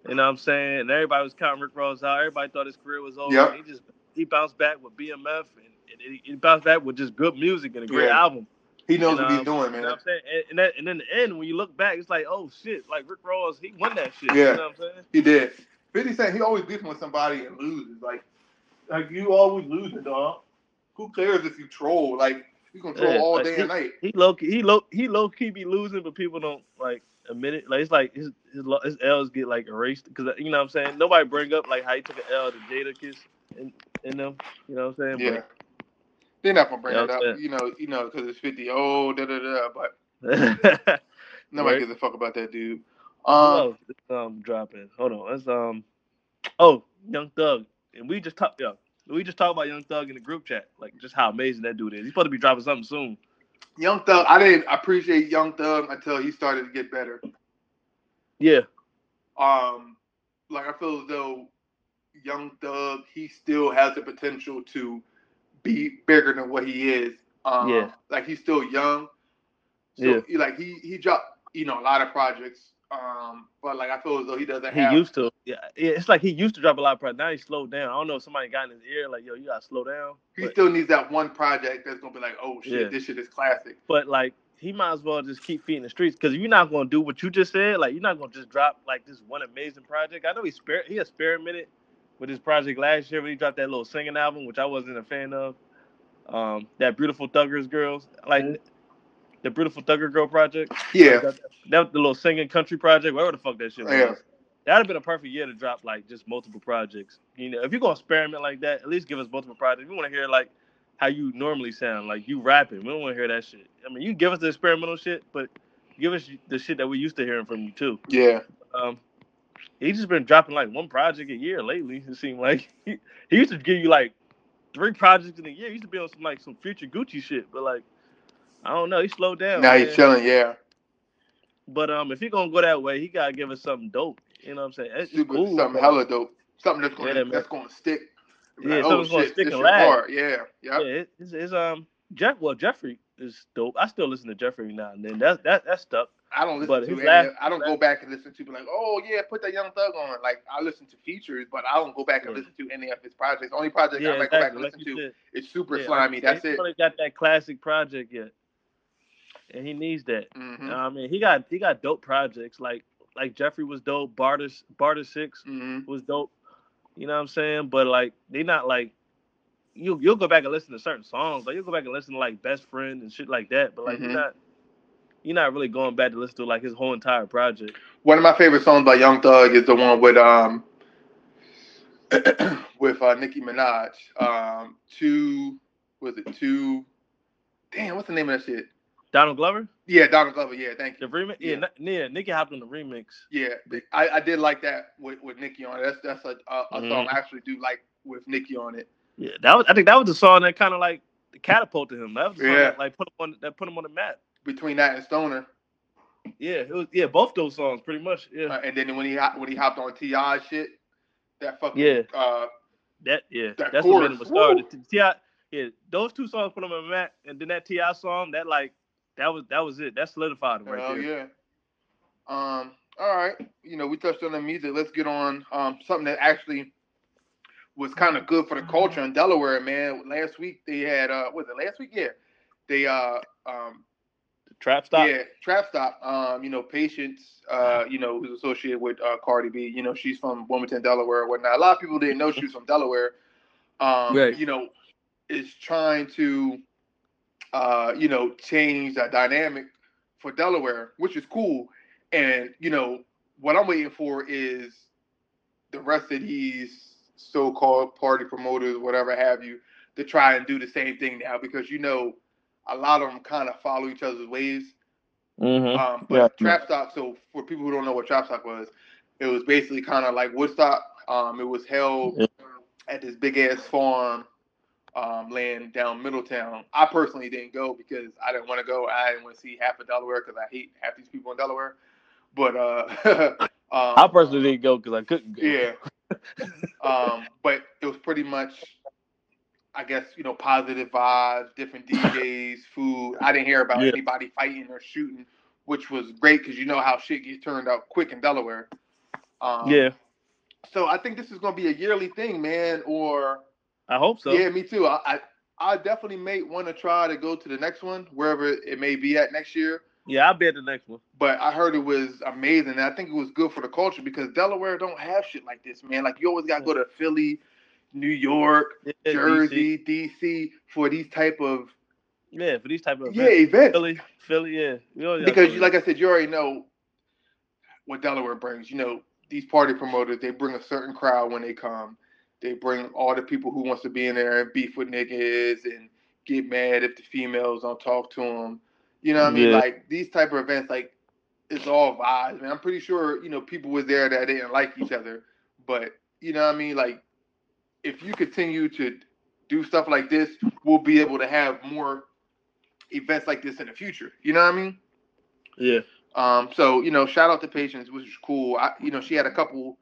You know what I'm saying? And everybody was counting Rick Ross out. Everybody thought his career was over. Yep. He just he bounced back with BMF and, and he, he bounced back with just good music and a great Yeah. album. He knows You what know, he's doing, You man. know what I'm saying? And, and, that, and in the end, when you look back, it's like, oh shit, like Rick Ross, he won that shit. Yeah. You know what I'm saying? He did. Fifty Cent, he always beefing with somebody and loses. Like, like you always losing, dog. Who cares if you troll? Like, you can troll Yeah, all like, day and night. he low he low he low key be losing, but people don't like admit it. Like it's like his his, his L's get like erased because you know what I'm saying. Nobody bring up like how he took an L to Jadakiss in, in them. You know what I'm saying? Yeah. They're not gonna bring it up, you know, you know, because it's fifty. Oh, da da da. But nobody Right. gives a fuck about that dude. Um, else um dropping? Hold on, let's um oh Young Thug, and we just talked yeah. We just talked about Young Thug in the group chat, like just how amazing that dude is. He's supposed to be dropping something soon. Young Thug, I didn't appreciate Young Thug until he started to get better. Yeah, Um, like I feel as though Young Thug, he still has the potential to be bigger than what he is. Um, Yeah. like he's still young. So like he he dropped you know a lot of projects. Um, but like I feel as though he doesn't he have. used to. Yeah, yeah, it's like he used to drop a lot of projects. Now he slowed down. I don't know if somebody got in his ear like, yo, you gotta slow down. he But- still needs that one project that's gonna be like, oh shit, Yeah. this shit is classic. But like he might as well just keep feeding the streets because you're not gonna do what you just said. Like you're not gonna just drop like this one amazing project. I know he spare he experimented with his project last year when he dropped that little singing album, which I wasn't a fan of. Um, that beautiful Thuggers girls, like the beautiful Thugger girl project. Yeah, That, that was the little singing country project, whatever the fuck that shit was. Yeah. That'd have been a perfect year to drop like just multiple projects. You know, if you're gonna experiment like that, at least give us multiple projects. We want to hear like how you normally sound, like you rapping. We don't want to hear that shit. I mean, you give us the experimental shit, but give us the shit that we used to hearing from you too. yeah. Um, he's just been dropping like one project a year lately. It seemed like he, he used to give you like three projects in a year. He used to be on some like some future Gucci shit, but like I don't know, he slowed down. now man. he's chilling. Yeah, But um, if he gonna go that way, he gotta give us something dope. You know what I'm saying? It's, super cool. something hella dope. Something that's gonna Yeah, man. that's gonna stick. Yeah, Like, oh gonna shit, stick and last. Yeah, yeah. Yeah, it- it's, it's um Jeff. Well, Jeffery is dope. I still listen to Jeffery now and then. That that that's stuck. I don't listen But to last- I don't go back and listen to be like, oh yeah, put that Young Thug on. Like I listen to features, but I don't go back and Yeah. listen to any of his projects. The only project Yeah, I might go back and Like listen to said. is Super Yeah, Slimy. like, That's he it. really got that classic project yet, and he needs that. hmm I mean, he got he got dope projects like like Jeffery was dope. Barter Barter Six hmm was dope. You know what I'm saying? But like they not like you you'll go back and listen to certain songs. Like you'll go back and listen to like Best Friend and shit like that. But like Mhm. you're not you're not really going back to listen to like his whole entire project. One of my favorite songs by Young Thug is the one with um with uh, Nicki Minaj. Um, two was it two? Damn, what's the name of that shit? Donald Glover. Yeah, Donald Glover. Yeah, thank The you. remix. Yeah, Yeah. yeah. Nicki hopped on the remix. Yeah, I, I did like that with, with Nicki on it. That's that's a, a, a Mhm. song I actually do like with Nicki on it. Yeah, that was. I think that was the song that kind of like catapulted him. That was the song Yeah. that like put him on that put him on the map. Between that and Stoner, Yeah, it was. Yeah, both those songs pretty much. Yeah, uh, and then when he hop- when he hopped on T.I. shit, that fucking Yeah. uh, that yeah, that that's what made him a star. woo. The T.I., yeah, those two songs put him on the map, and then that T.I. song that like that was that was it. That solidified him right Hell there. yeah. Um. All right. You know, we touched on the music. Let's get on um something that actually was kind of good for the culture in Delaware, man. Last week they had uh was it last week? Yeah. They uh um Trap Stock. yeah, Trap Stock. Um, you know, Patience, uh, you know, who's associated with uh Cardi B, you know, she's from Wilmington, Delaware, and whatnot. A lot of people didn't know she was from Delaware. Um, Right. you know, is trying to uh, you know, change that dynamic for Delaware, which is cool. And you know, what I'm waiting for is the rest of these so-called party promoters, whatever have you, to try and do the same thing now because you know, a lot of them kind of follow each other's ways. Mm-hmm. Um, but Yeah. Trap Stock. So for people who don't know what Trap Stock was, it was basically kind of like Woodstock. Um, it was held Yeah. at this big ass farm um, land down Middletown. I personally didn't go because I didn't want to go. I didn't want to see half of Delaware because I hate half these people in Delaware. But uh, um, I personally didn't go because I couldn't go. yeah. Um, but it was pretty much, I guess, you know, positive vibes, different DJs, food. I didn't hear about Yeah. anybody fighting or shooting, which was great because you know how shit gets turned out quick in Delaware. Um, yeah. So I think this is going to be a yearly thing, man. Or I hope so. yeah, me too. I I, I definitely may want to try to go to the next one, wherever it may be at next year. Yeah, I'll be at the next one. But I heard it was amazing. And I think it was good for the culture because Delaware don't have shit like this, man. Like you always got to go to Philly, New York, Yeah, Jersey, DC for these type of Yeah, for these type of yeah events. events. Philly, Philly, yeah. Because you, like I said, you already know what Delaware brings. You know these party promoters, they bring a certain crowd when they come. They bring all the people who wants to be in there and beef with niggas and get mad if the females don't talk to them. You know what I mean? Yeah. Like these type of events, like it's all vibes, man. I'm pretty sure you know people was there that didn't like each other, but you know what I mean? Like if you continue to do stuff like this, we'll be able to have more events like this in the future. You know what I mean? yeah. Um, so you know, shout out to Patience, which is cool. I, you know, she had a couple,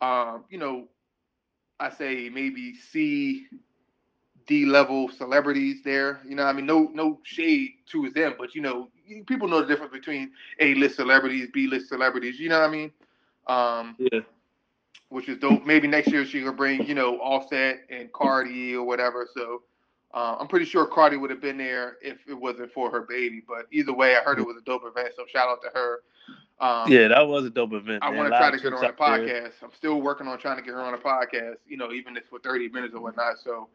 um, you know, I say maybe C, D level celebrities there. You know, I mean, no, no shade to them, but you know, people know the difference between A list celebrities, B list celebrities. You know what I mean? Um, Yeah. which is dope. Maybe next year she could bring, you know, Offset and Cardi or whatever. So uh, I'm pretty sure Cardi would have been there if it wasn't for her baby. But either way, I heard it was a dope event. So shout out to her. Um, Yeah, that was a dope event. I want to try to get her on a out there. podcast. I'm still working on trying to get her on a podcast. You know, even if it's for 30 minutes or whatnot. So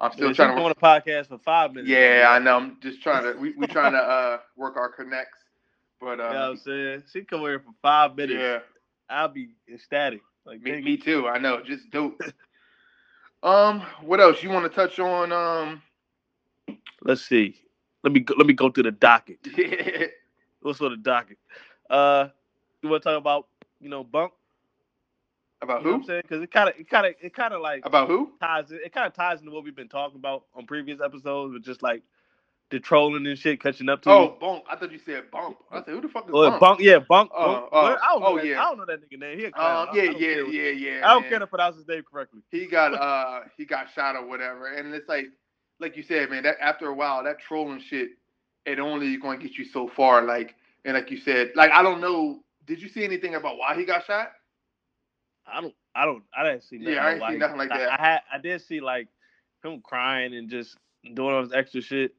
I'm still trying to. on a podcast for five minutes. Yeah, I know. I'm just trying to. We we trying to uh work our connects. But You know what I'm uh, saying? She come here for five minutes. yeah. I'll be ecstatic. Like Me, me too. I know. Just dope. um, what else you want to touch on? Um, Let's see. Let me go, let me go through the docket. What's on the docket? Uh, you want to talk about you know bunk? About You know what I'm who? saying? Because it kind of it kind of it kind of like About who? ties it, it kind of ties into what we've been talking about on previous episodes with just like the trolling and shit catching up to Oh, you. bunk. I thought you said bump. I said, who the fuck is Oh, bump? bunk, yeah, bunk. Oh, bunk. oh, I don't know oh, that, yeah. I don't know that nigga name. He a clown. Um, yeah, yeah, what- yeah, yeah. I don't man. care to pronounce his name correctly. he got uh he got shot or whatever and it's like like you said man that after a while that trolling shit it only going to get you so far like and like you said like i don't know did you see anything about why he got shot I don't, I don't, I didn't see. Nothing Yeah, I ain't about see nothing like I- that. I, had, I did see like him crying and just doing all this extra shit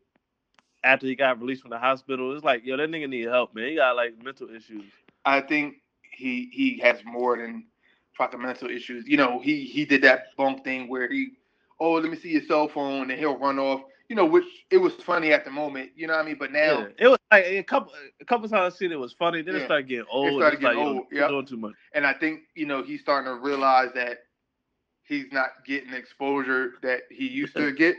after he got released from the hospital. It's like, yo, that nigga need help, man. He got like mental issues. i think he he has more than fucking mental issues you know he he did that bunk thing where he oh let me see your cell phone and he'll run off you know which it was funny at the moment you know what i mean but now Yeah, it was like a couple, a couple times I seen it was funny. Then Yeah. it started getting old. started It's like, getting yo, old, you're doing too much. and I think you know he's starting to realize that he's not getting exposure that he used to get,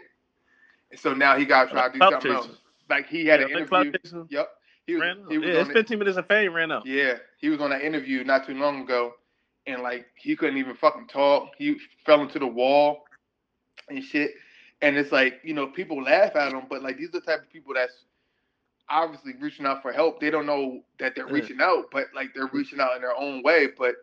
And So now he got to try to do something else. Like he had Yeah, an interview. Yep. He was, Ran he was yeah, it's it- 15 minutes of fame ran up. Yeah, he was on that interview not too long ago, and like he couldn't even fucking talk. He fell into the wall and shit. And it's like you know people laugh at him, but like these are the type of people that's obviously reaching out for help. They don't know that they're reaching out, but like they're reaching out in their own way. But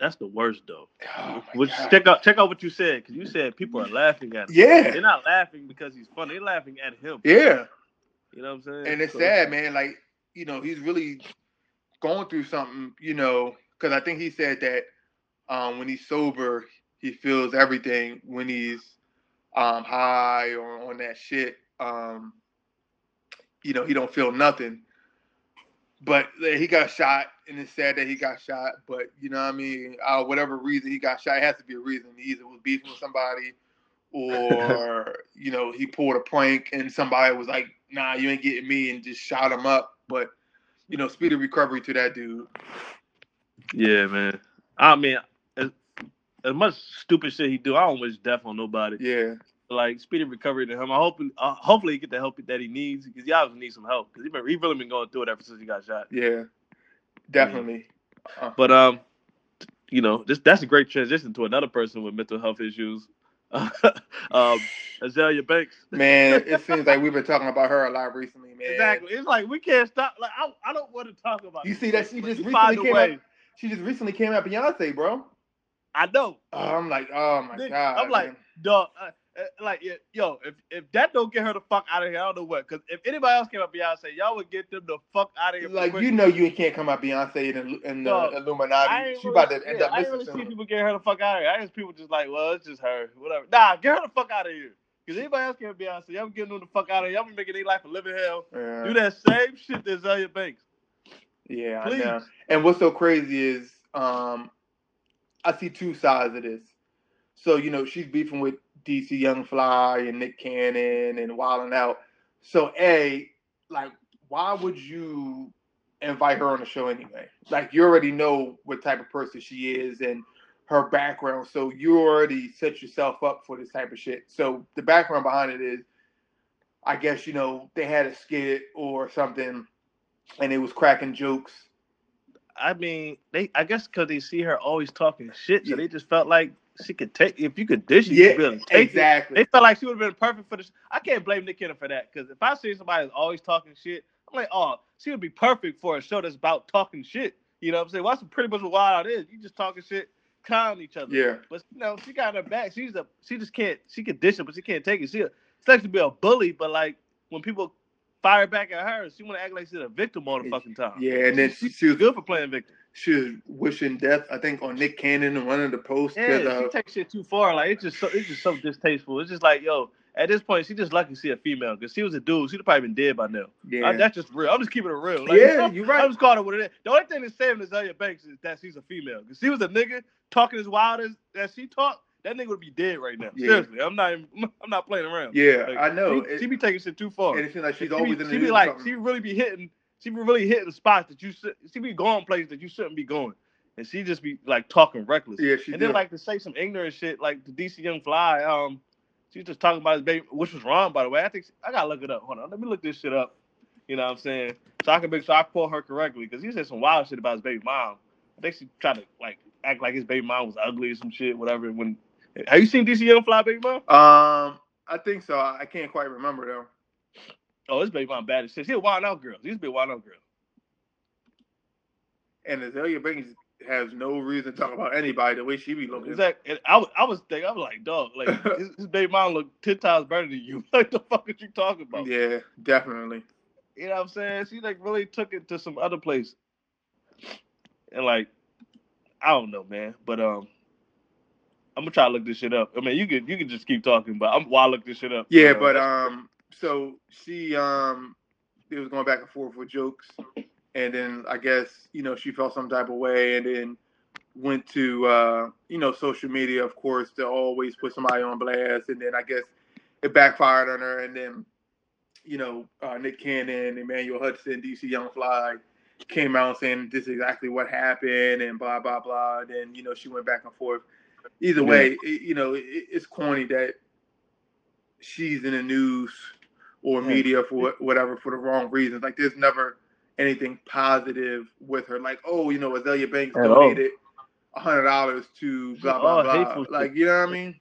That's the worst though. oh Which check out check out what you said because you said people are laughing at him. yeah, They're not laughing because he's funny. They're laughing at him. yeah, You know what I'm saying? and it's So- sad, man. Like you know he's really going through something. You know, because I think he said that um, when he's sober, he feels everything. When he's um, high or on that shit, um, you know, he don't feel nothing. But he got shot, and it's sad that he got shot. But you know, what I mean, uh, whatever reason he got shot, it has to be a reason. He either was beefing with somebody, or you know, he pulled a prank, and somebody was like, "Nah, you ain't getting me," and just shot him up. But you know, speedy recovery to that dude. Yeah, man. I mean, as, much stupid shit he do, I don't wish death on nobody. Yeah, Like speedy recovery to him. I hope, uh, hopefully, he get the help that he needs because he obviously needs some help because he been he really been going through it ever since he got shot. yeah, definitely. Uh, But um, you know, this that's a great transition to another person with mental health issues. um, Azealia Banks. man, it seems like we've been talking about her a lot recently, man. Exactly. It's like we can't stop. Like I, I don't want to talk about. You see that she just recently came way. out. She just recently came out Beyonce, bro. I know. Oh, I'm like, oh my Nigga, god. I'm like, man. dog. Uh, uh, like, yo, if if that don't get her the fuck out of here, I don't know what. Because if anybody else came up Beyonce, y'all would get them the fuck out of here. like quick. you know, you can't come out Beyonce and, and the Dog, I Illuminati. She really, about to end yeah, up I ain't really see people get her the fuck out of here. I just people just like, well, it's just her, whatever. Nah, get her the fuck out of here. Because anybody else came up Beyonce, y'all getting them the fuck out of here. Y'all be making their life a living hell. Yeah. Do that same shit that Azealia Banks. Yeah, Please. I know. And what's so crazy is, um, I see two sides of this. So you know, she's beefing with DC Young Fly and Nick Cannon and Wildin' Out. So a, like, why would you invite her on the show anyway? Like, you already know what type of person she is and her background. So you already set yourself up for this type of shit. So the background behind it is, I guess you know they had a skit or something, and it was cracking jokes. I mean, they. I guess because they see her always talking shit, so Yeah. they just felt like she could take. If you could dish, it, Yeah, you could to take it. exactly. They felt like she would have been perfect for this. I can't blame Nick Cannon for that because if I see somebody that's always talking shit, I'm like, oh, she would be perfect for a show that's about talking shit. You know what I'm saying? Well, that's pretty much what Wild Out is. You just talking shit, clowning each other. Yeah, But you know, she got her back. She's a she just can't she can dish it, but she can't take it. She she likes to be a bully, but like when people fire back at her, she wanna act like she's a victim all the fucking time. yeah. And then she, She's she was good for playing victim. she was wishing death. I think on Nick Cannon and one of the posts. 'cause, Yeah, uh, she takes shit too far. Like it's just so it's just so distasteful. It's just like, yo, at this point, she just lucky to see a female. Because she was a dude, she'd probably been dead by now. yeah, I- that's just real. I'm just keeping it real. Like, yeah, you're I'm just calling it what it is. The only thing that's saving Azealia Banks is that she's a female. Because she was a nigga talking as wild as that she talked, that nigga would be dead right now. Yeah. Seriously, I'm not. Even, I'm not playing around. Yeah, Like, I know. She, It- she be taking shit too far. and it seems like she's she always be, in the she be like, she really be hitting, she be really hitting the spots that you should, she be going places that you shouldn't be going, and she just be like talking reckless. yeah, she and did. then like to say some ignorant shit like the DC Young Fly. Um, she was just talking about his baby, which was wrong by the way. I think I gotta look it up. Hold on, let me look this shit up. You know what I'm saying? So I can make sure I quote her correctly because he said some wild shit about his baby mom. I think she tried to like act like his baby mom was ugly or some shit, whatever. When have you seen DC Young Fly baby mom? um, I think so. I can't quite remember though. Oh, this baby mom bad as shit. She a wild out girl. She used to be a wild out girl. And Azealia Banks has no reason to talk about anybody the way she be looking. Exactly. And I was, I was thinking, I was like, dog, like his, his baby mom look ten times better than you. like the fuck are you talking about? Yeah, definitely. You know what I'm saying? She like really took it to some other place. And like, I don't know, man. But um I'm gonna try to look this shit up. I mean you can you can just keep talking, but I'm while I look this shit up. Yeah, Uh, but um, so she um, it was going back and forth with jokes, and then I guess you know she felt some type of way, and then went to uh, you know social media, of course, to always put somebody on blast, and then I guess it backfired on her, and then you know uh, Nick Cannon, Emmanuel Hudson, DC Young Fly came out saying this is exactly what happened, and blah blah blah. And then you know she went back and forth. Either Yeah. way, it, you know it, it's corny that she's in the news or Yeah. media for whatever for the wrong reasons. Like there's never anything positive with her. Like, oh, you know, Azealia Banks At donated a hundred dollars to blah blah blah. Like, shit. you know what I mean?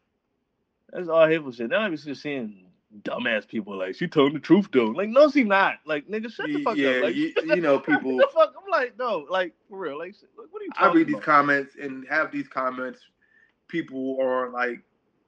That's all hateful shit. Now I'm just seeing dumbass people like she told the truth though. Like, no, she not. Like, nigga, shut the fuck yeah, up. Like, you, you know, people. the fuck? I'm like, no, like for real. Like, what are you I read these comments and have these comments. People are like,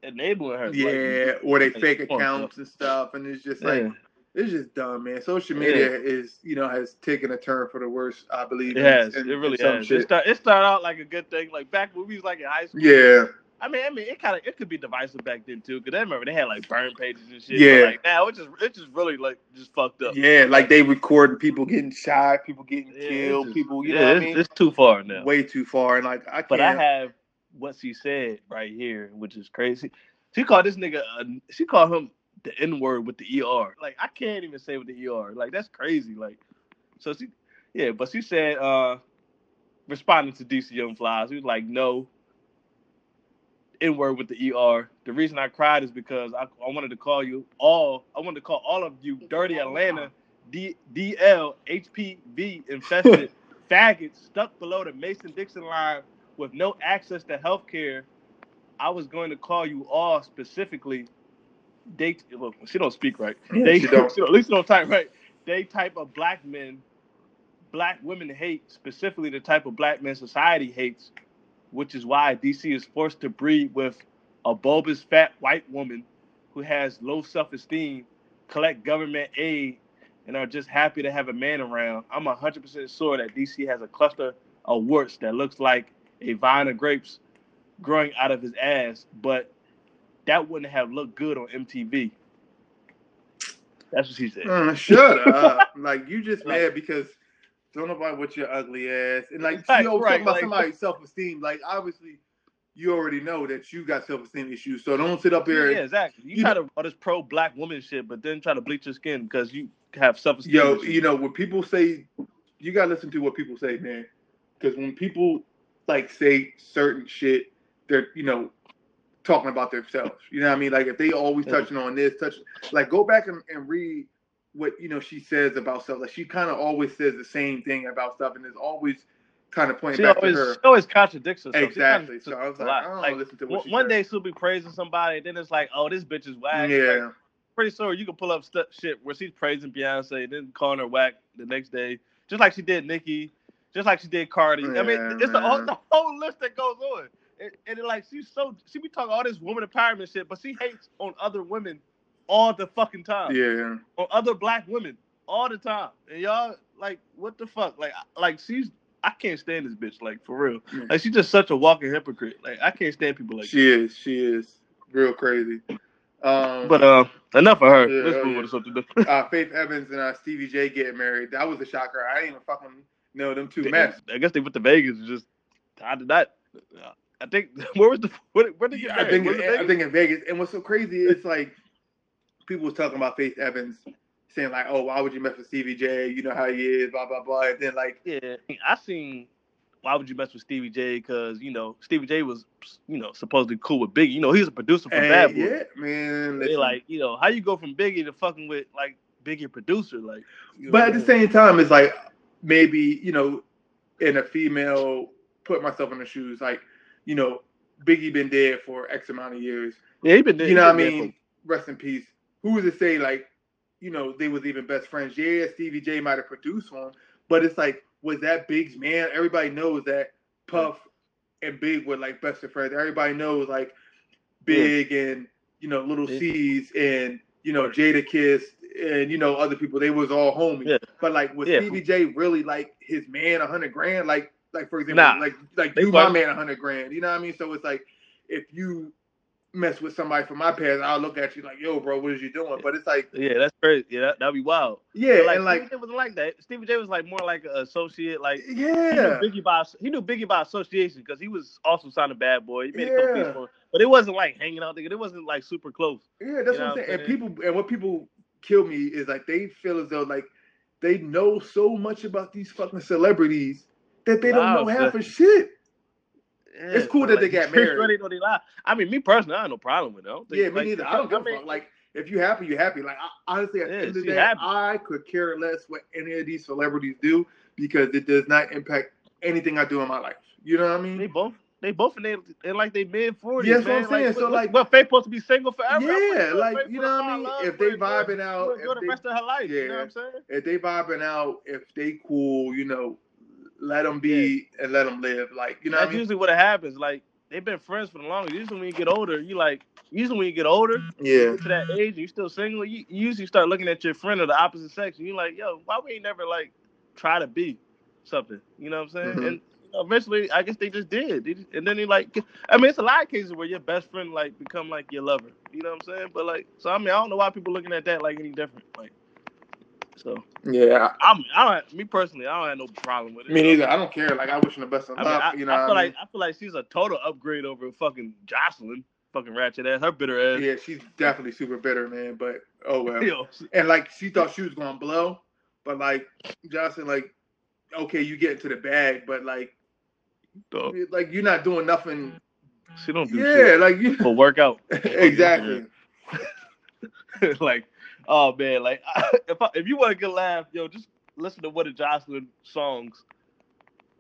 Enabling her. yeah, like, or they fake oh, accounts and stuff, and it's just like Yeah. it's just dumb, man. Social Yeah. media is, you know, has taken a turn for the worse. I believe. It has. in- it really has. shit. It, start, it started out like a good thing, like back when we was like in high school. Yeah, I mean, I mean, it kind of it could be divisive back then too, because I remember they had like burn pages and shit. Yeah. Like now, it just it just really like just fucked up. yeah. Like they recording people getting shot, people getting Yeah, killed, just- people. You yeah, know what I it's, mean? it's too far now. Way too far, and like I can't. But I have what she said right here, which is crazy. She called this nigga. She called him the N word with the ER. Like I can't even say with the ER. Like that's crazy. Like so she, yeah. But she said, uh responding to DC Young Flies, he was like, no. N word with the ER. The reason I cried is because I, I wanted to call you all. I wanted to call all of you dirty Atlanta D, DL HPV infested faggots stuck below the Mason Dixon line with no access to health care. I was going to call you all specifically. They look, she don't speak right. Yeah, they she don't. at least she don't type right. They type of black men, black women hate specifically the type of black men society hates, which is why DC is forced to breed with a bulbous fat white woman who has low self-esteem, collect government aid, and are just happy to have a man around. I'm 100% sure that DC has a cluster of warts that looks like a vine of grapes growing out of his ass, but that wouldn't have looked good on MTV. That's what she said. Uh, shut up! like you just Like- mad because don't nobody with your ugly ass, and like Right, always right, talking about like- somebody's self esteem. Like obviously, you already know that you got self esteem issues, so don't sit up here. Yeah, exactly. You, you try to all this pro black woman shit, but then try to bleach your skin because you have self esteem. Yo, you know when people say, you gotta listen to what people say, man. Because when people like say certain shit, they're you know talking about themselves. You know what I mean? Like if they always touching on this, touch like go back and, and read what you know she says about stuff. Like she kind of always says the same thing about stuff, and is always kind of pointing she back always, to her. she always contradicts herself. Exactly. So I was like. I don't Like, listen to one, what she one said. day she'll be praising somebody, then it's like, oh, this bitch is whack. Yeah. Like, pretty sure you can pull up st- shit where she's praising Beyonce, then calling her whack the next day, just like she did Nicki, just like she did Cardi. I mean, it's the whole, the whole list that goes on. And, and it, like she's so she be talking all this woman empowerment shit, but she hates on other women all the fucking time. yeah. On other black women all the time. And y'all like what the fuck? Like like she's I can't stand this bitch, like for real. Yeah. Like she's just such a walking hypocrite. Like I can't stand people like She is. She is real crazy. Um, But uh enough of her. Yeah, Let's move on to something different. uh, Faith Evans and uh, Stevie J get married. That was a shocker. I didn't even fucking know them two met. I guess they went to Vegas just I did not. I think where was the where, where did they get I think I think in Vegas. And what's so crazy is like people was talking about Faith Evans saying like, "Oh, why would you mess with Stevie J? You know how he is, blah blah blah." And then like, Yeah, I seen. Why would you mess with Stevie J? Because you know Stevie J was, you know, supposedly cool with Biggie. You know, he was a producer for hey, Bad Boy. yeah, man. They like, you know, how you go from Biggie to fucking with like Biggie producer, like. you know but at the same time, it's like maybe you know, in a female, put myself in the shoes. Like, you know, Biggie been dead for X amount of years. yeah, he been. Dead. You know what I mean? Rest in peace. Who was to say like, you know, they was even best friends? Yeah, Stevie J might have produced one, but it's like, was that Big's man? Everybody knows that Puff and Big were like best of friends. Everybody knows like Big and you know Little Yeah. C's and you know Jadakiss and you know other people. They was all homies. Yeah. But like, was Yeah. Stevie J really like his man a hundred grand? Like, like for example, Nah. like like you my man a hundred grand. You know what I mean? So it's like if you mess with somebody from my past, I'll look at you like, yo, bro, what is you doing? But it's like. Yeah, that's crazy. Yeah, that, that'd be wild. yeah, But, like, and like, Stevie J wasn't like that. Stevie J was like more like an associate. Like he knew yeah, Biggie by he knew Biggie by association because he was also signed a Bad Boy. He made a couple Yeah. for him, but it wasn't like hanging out. It wasn't like super close. yeah, that's You what I'm saying. what I'm And people, and what people kill me is like they feel as though like they know so much about these fucking celebrities that they don't know half of shit. Yeah, It's cool that they like, got it's really married. they lie. I mean, me personally, I have no problem with it. I Yeah, me like, neither. I don't give a mean, fuck. Like, if you happy, you happy. Like I, honestly, at Yeah, the end of the day, happy. I could care less what any of these celebrities do because it does not impact anything I do in my life. You know what I mean? They both they both in they in like they mid forties. Yeah, that's what I'm saying. Like, So, what, like- what Faith supposed to be single forever? Yeah, sure like, you know what I mean? love If they vibing out, if the they- rest of her life. You know Yeah. what I'm saying? if they vibing out, if they cool, you know, let them be and let them live. Like you know, what That's I mean? usually what happens. Like they've been friends for the longest. Usually when you get older, you like usually when you get older, yeah, to that age, and you still single, you, you usually start looking at your friend of the opposite sex, and you're like, yo, why we ain't never like try to be something? You know what I'm saying? Mhm. And you know, eventually, I guess they just did. They just- and then they like, I mean, it's a lot of cases where your best friend like become like your lover. You know what I'm saying? But like, so I mean, I don't know why people looking at that like any different. Like, so yeah. I'm, I don't, me personally, I don't have no problem with it. Me neither. I don't care. Like I wish them the best of I luck. mean, I, you know, I feel I mean? like I feel like she's a total upgrade over fucking Joseline, fucking ratchet ass, her bitter ass. yeah, she's definitely super bitter, man. But oh well. Yo, And like she thought she was gonna blow, but like Johnson, like okay, you get into the bag, but like dog, like you're not doing nothing. she don't do Yeah, shit like you for workout. exactly. like, oh man, like if I, if you want a good laugh, yo, just listen to one of Joseline songs.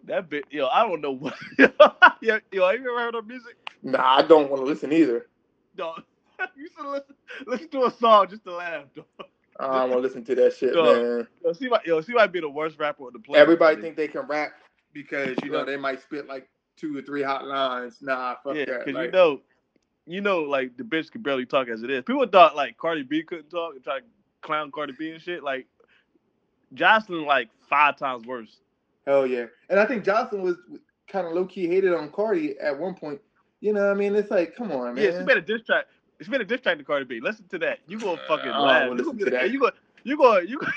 That bit, yo, I don't know what. yo, yo, have you ever heard her music? Nah, I don't want to listen either. No, you should listen listen to a song just to laugh. Dog. I don't want to listen to that shit, Dog. man. Yo, she might, yo, she might be the worst rapper on the planet. Everybody think they can rap because you know they might spit like two or three hot lines. Nah, fuck yeah, that. because Like, you know, you know, like the bitch could barely talk as it is. People thought like Cardi B couldn't talk and try to clown Cardi B and shit. Like Joseline, like five times worse. hell yeah. And I think Johnson was kind of low key hated on Cardi at one point. You know, what I mean, it's like, come on, man. Yeah, she made a diss track. She made a diss track to Cardi B. Listen to that. You gonna uh, fucking I don't laugh. wanna You listen gonna, to that. You gonna, you gonna, you gonna.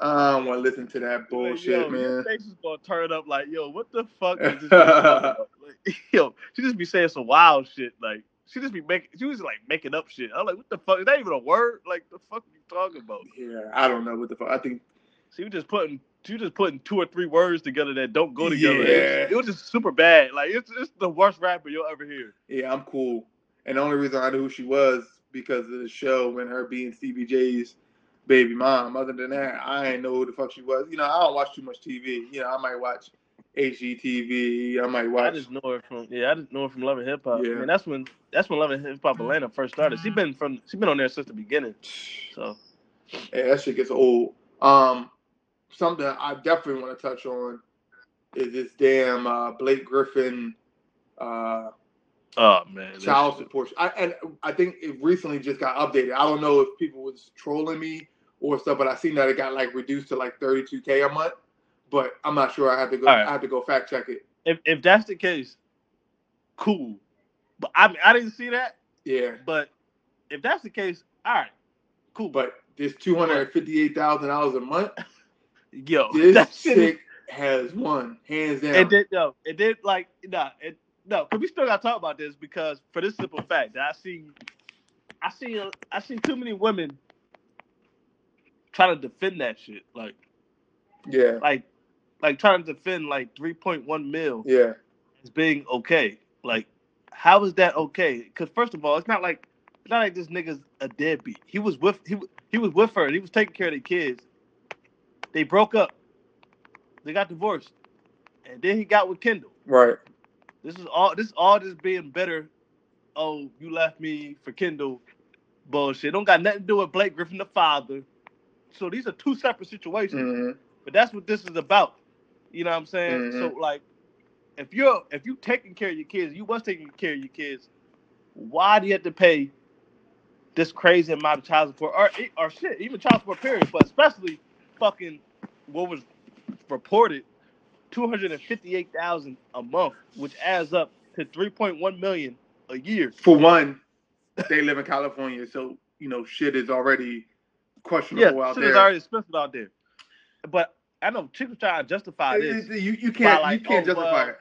I don't want to listen to that bullshit, yo, man. Face is gonna turn up like, yo, what the fuck is this? bitch talking about? Like, yo, she just be saying some wild shit. Like, she just be making, she was like making up shit. I'm like, what the fuck? Is that even a word? Like, the fuck are you talking about? Yeah, I don't know what the fuck. I think She was just putting, she was just putting two or three words together that don't go together. It, Yeah. was, it was just super bad. Like, it's it's the worst rapper you'll ever hear. yeah, I'm cool. And the only reason I knew who she was because of the show and her being Stevie J's baby mom. Other than that, I ain't know who the fuck she was. You know, I don't watch too much TV. You know, I might watch HGTV. I might watch. I just know her from yeah, I just know her from Love and Hip Hop. Yeah. I mean, that's when that's when Love and Hip Hop Atlanta first started. She been from she been on there since the beginning. So Yeah, that shit gets old. Um, something I definitely want to touch on is this damn uh, Blake Griffin uh, oh man, child support. I and I think it recently just got updated. I don't know if people was trolling me or stuff, but I seen that it got like reduced to like 32k a month. But I'm not sure. I have to go. Right. I have to go fact check it. If if that's the case, cool. But I mean, I didn't see that. Yeah, But if that's the case, all right, cool. but this two hundred fifty-eight thousand dollars a month. yo, This that shit is- chick has won hands down. It did no, it did like nah, it no, cause we still gotta talk about this because for this simple fact that I see, I see, I see too many women trying to defend that shit, like, Yeah, like, like trying to defend like three point one mil yeah, as being okay. Like, how is that okay? Because first of all, it's not like it's not like this nigga's a deadbeat. He was with he he was with her. and He was taking care of the kids. They broke up. They got divorced, and then he got with Kendall. right. This is all. This is all just being better. Oh, you left me for Kendall. Bullshit. Don't got nothing to do with Blake Griffin, the father. So these are two separate situations. hmm But that's what this is about. You know what I'm saying? Mhm. So like, if you're if you taking care of your kids, you was taking care of your kids. Why do you have to pay this crazy amount of child support or or shit, even child support period, but especially fucking what was reported, two hundred and fifty eight thousand a month, which adds up to three point one million a year. For one, they live in California, so you know shit is already questionable Yeah, out shit there. is already expensive out there. But I know are trying to justify It- this. you you can't like, you can't oh, justify well, it.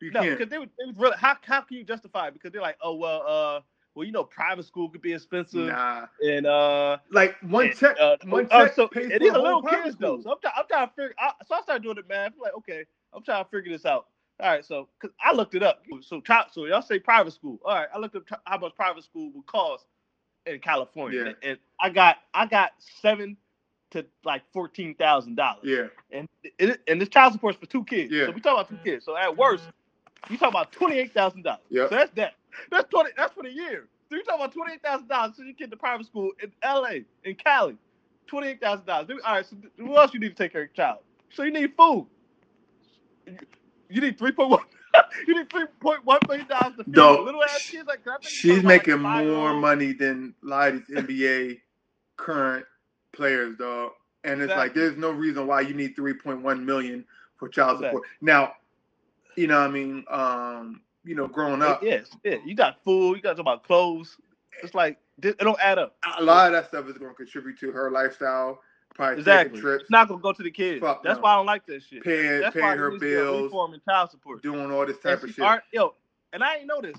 You No, because they, would- they was really how how can you justify it? Because they're like, oh well, uh, well you know, private school could be expensive, Nah, and uh, like one and, check, uh, one uh, check so pays and for these a little kids though. So I'm, try, I'm trying to figure. I, so I started doing it, man. I'm like, okay, I'm trying to figure this out. All right, so because I looked it up. So child, so y'all say private school. All right, I looked up t- how much private school would cost in California, Yeah. and I got I got seven to like fourteen thousand dollars. Yeah. and it, and this child support's for two kids. Yeah. So we talk about two kids. So at worst, you talk about twenty eight thousand dollars. Yeah, So that's that. That's twenty. That's for the year. So you talk about twenty eight thousand dollars. So you get to private school in L.A. in Cali, twenty eight thousand dollars. All right. So what else you need to take care of your child? So you need food. You- You need three point one. You need three point one million dollars to feed Dog, little ass kids like that. She's making more money than a lot of these NBA current players, dog. And it's like there's no reason why you need 3.1 million for child Exactly. support. Now, you know, what I mean, um, you know, growing up, Yes, yeah. You got food. You got to talk about clothes. It's like it don't add up. a lot of that stuff is going to contribute to her lifestyle. Probably Exactly. trips, It's not gonna go to the kids. Fuck That's no. why I don't like that shit. paying, That's paying why her there needs to bills, and child support. doing all this And type of shit. yo, and I ain't know this.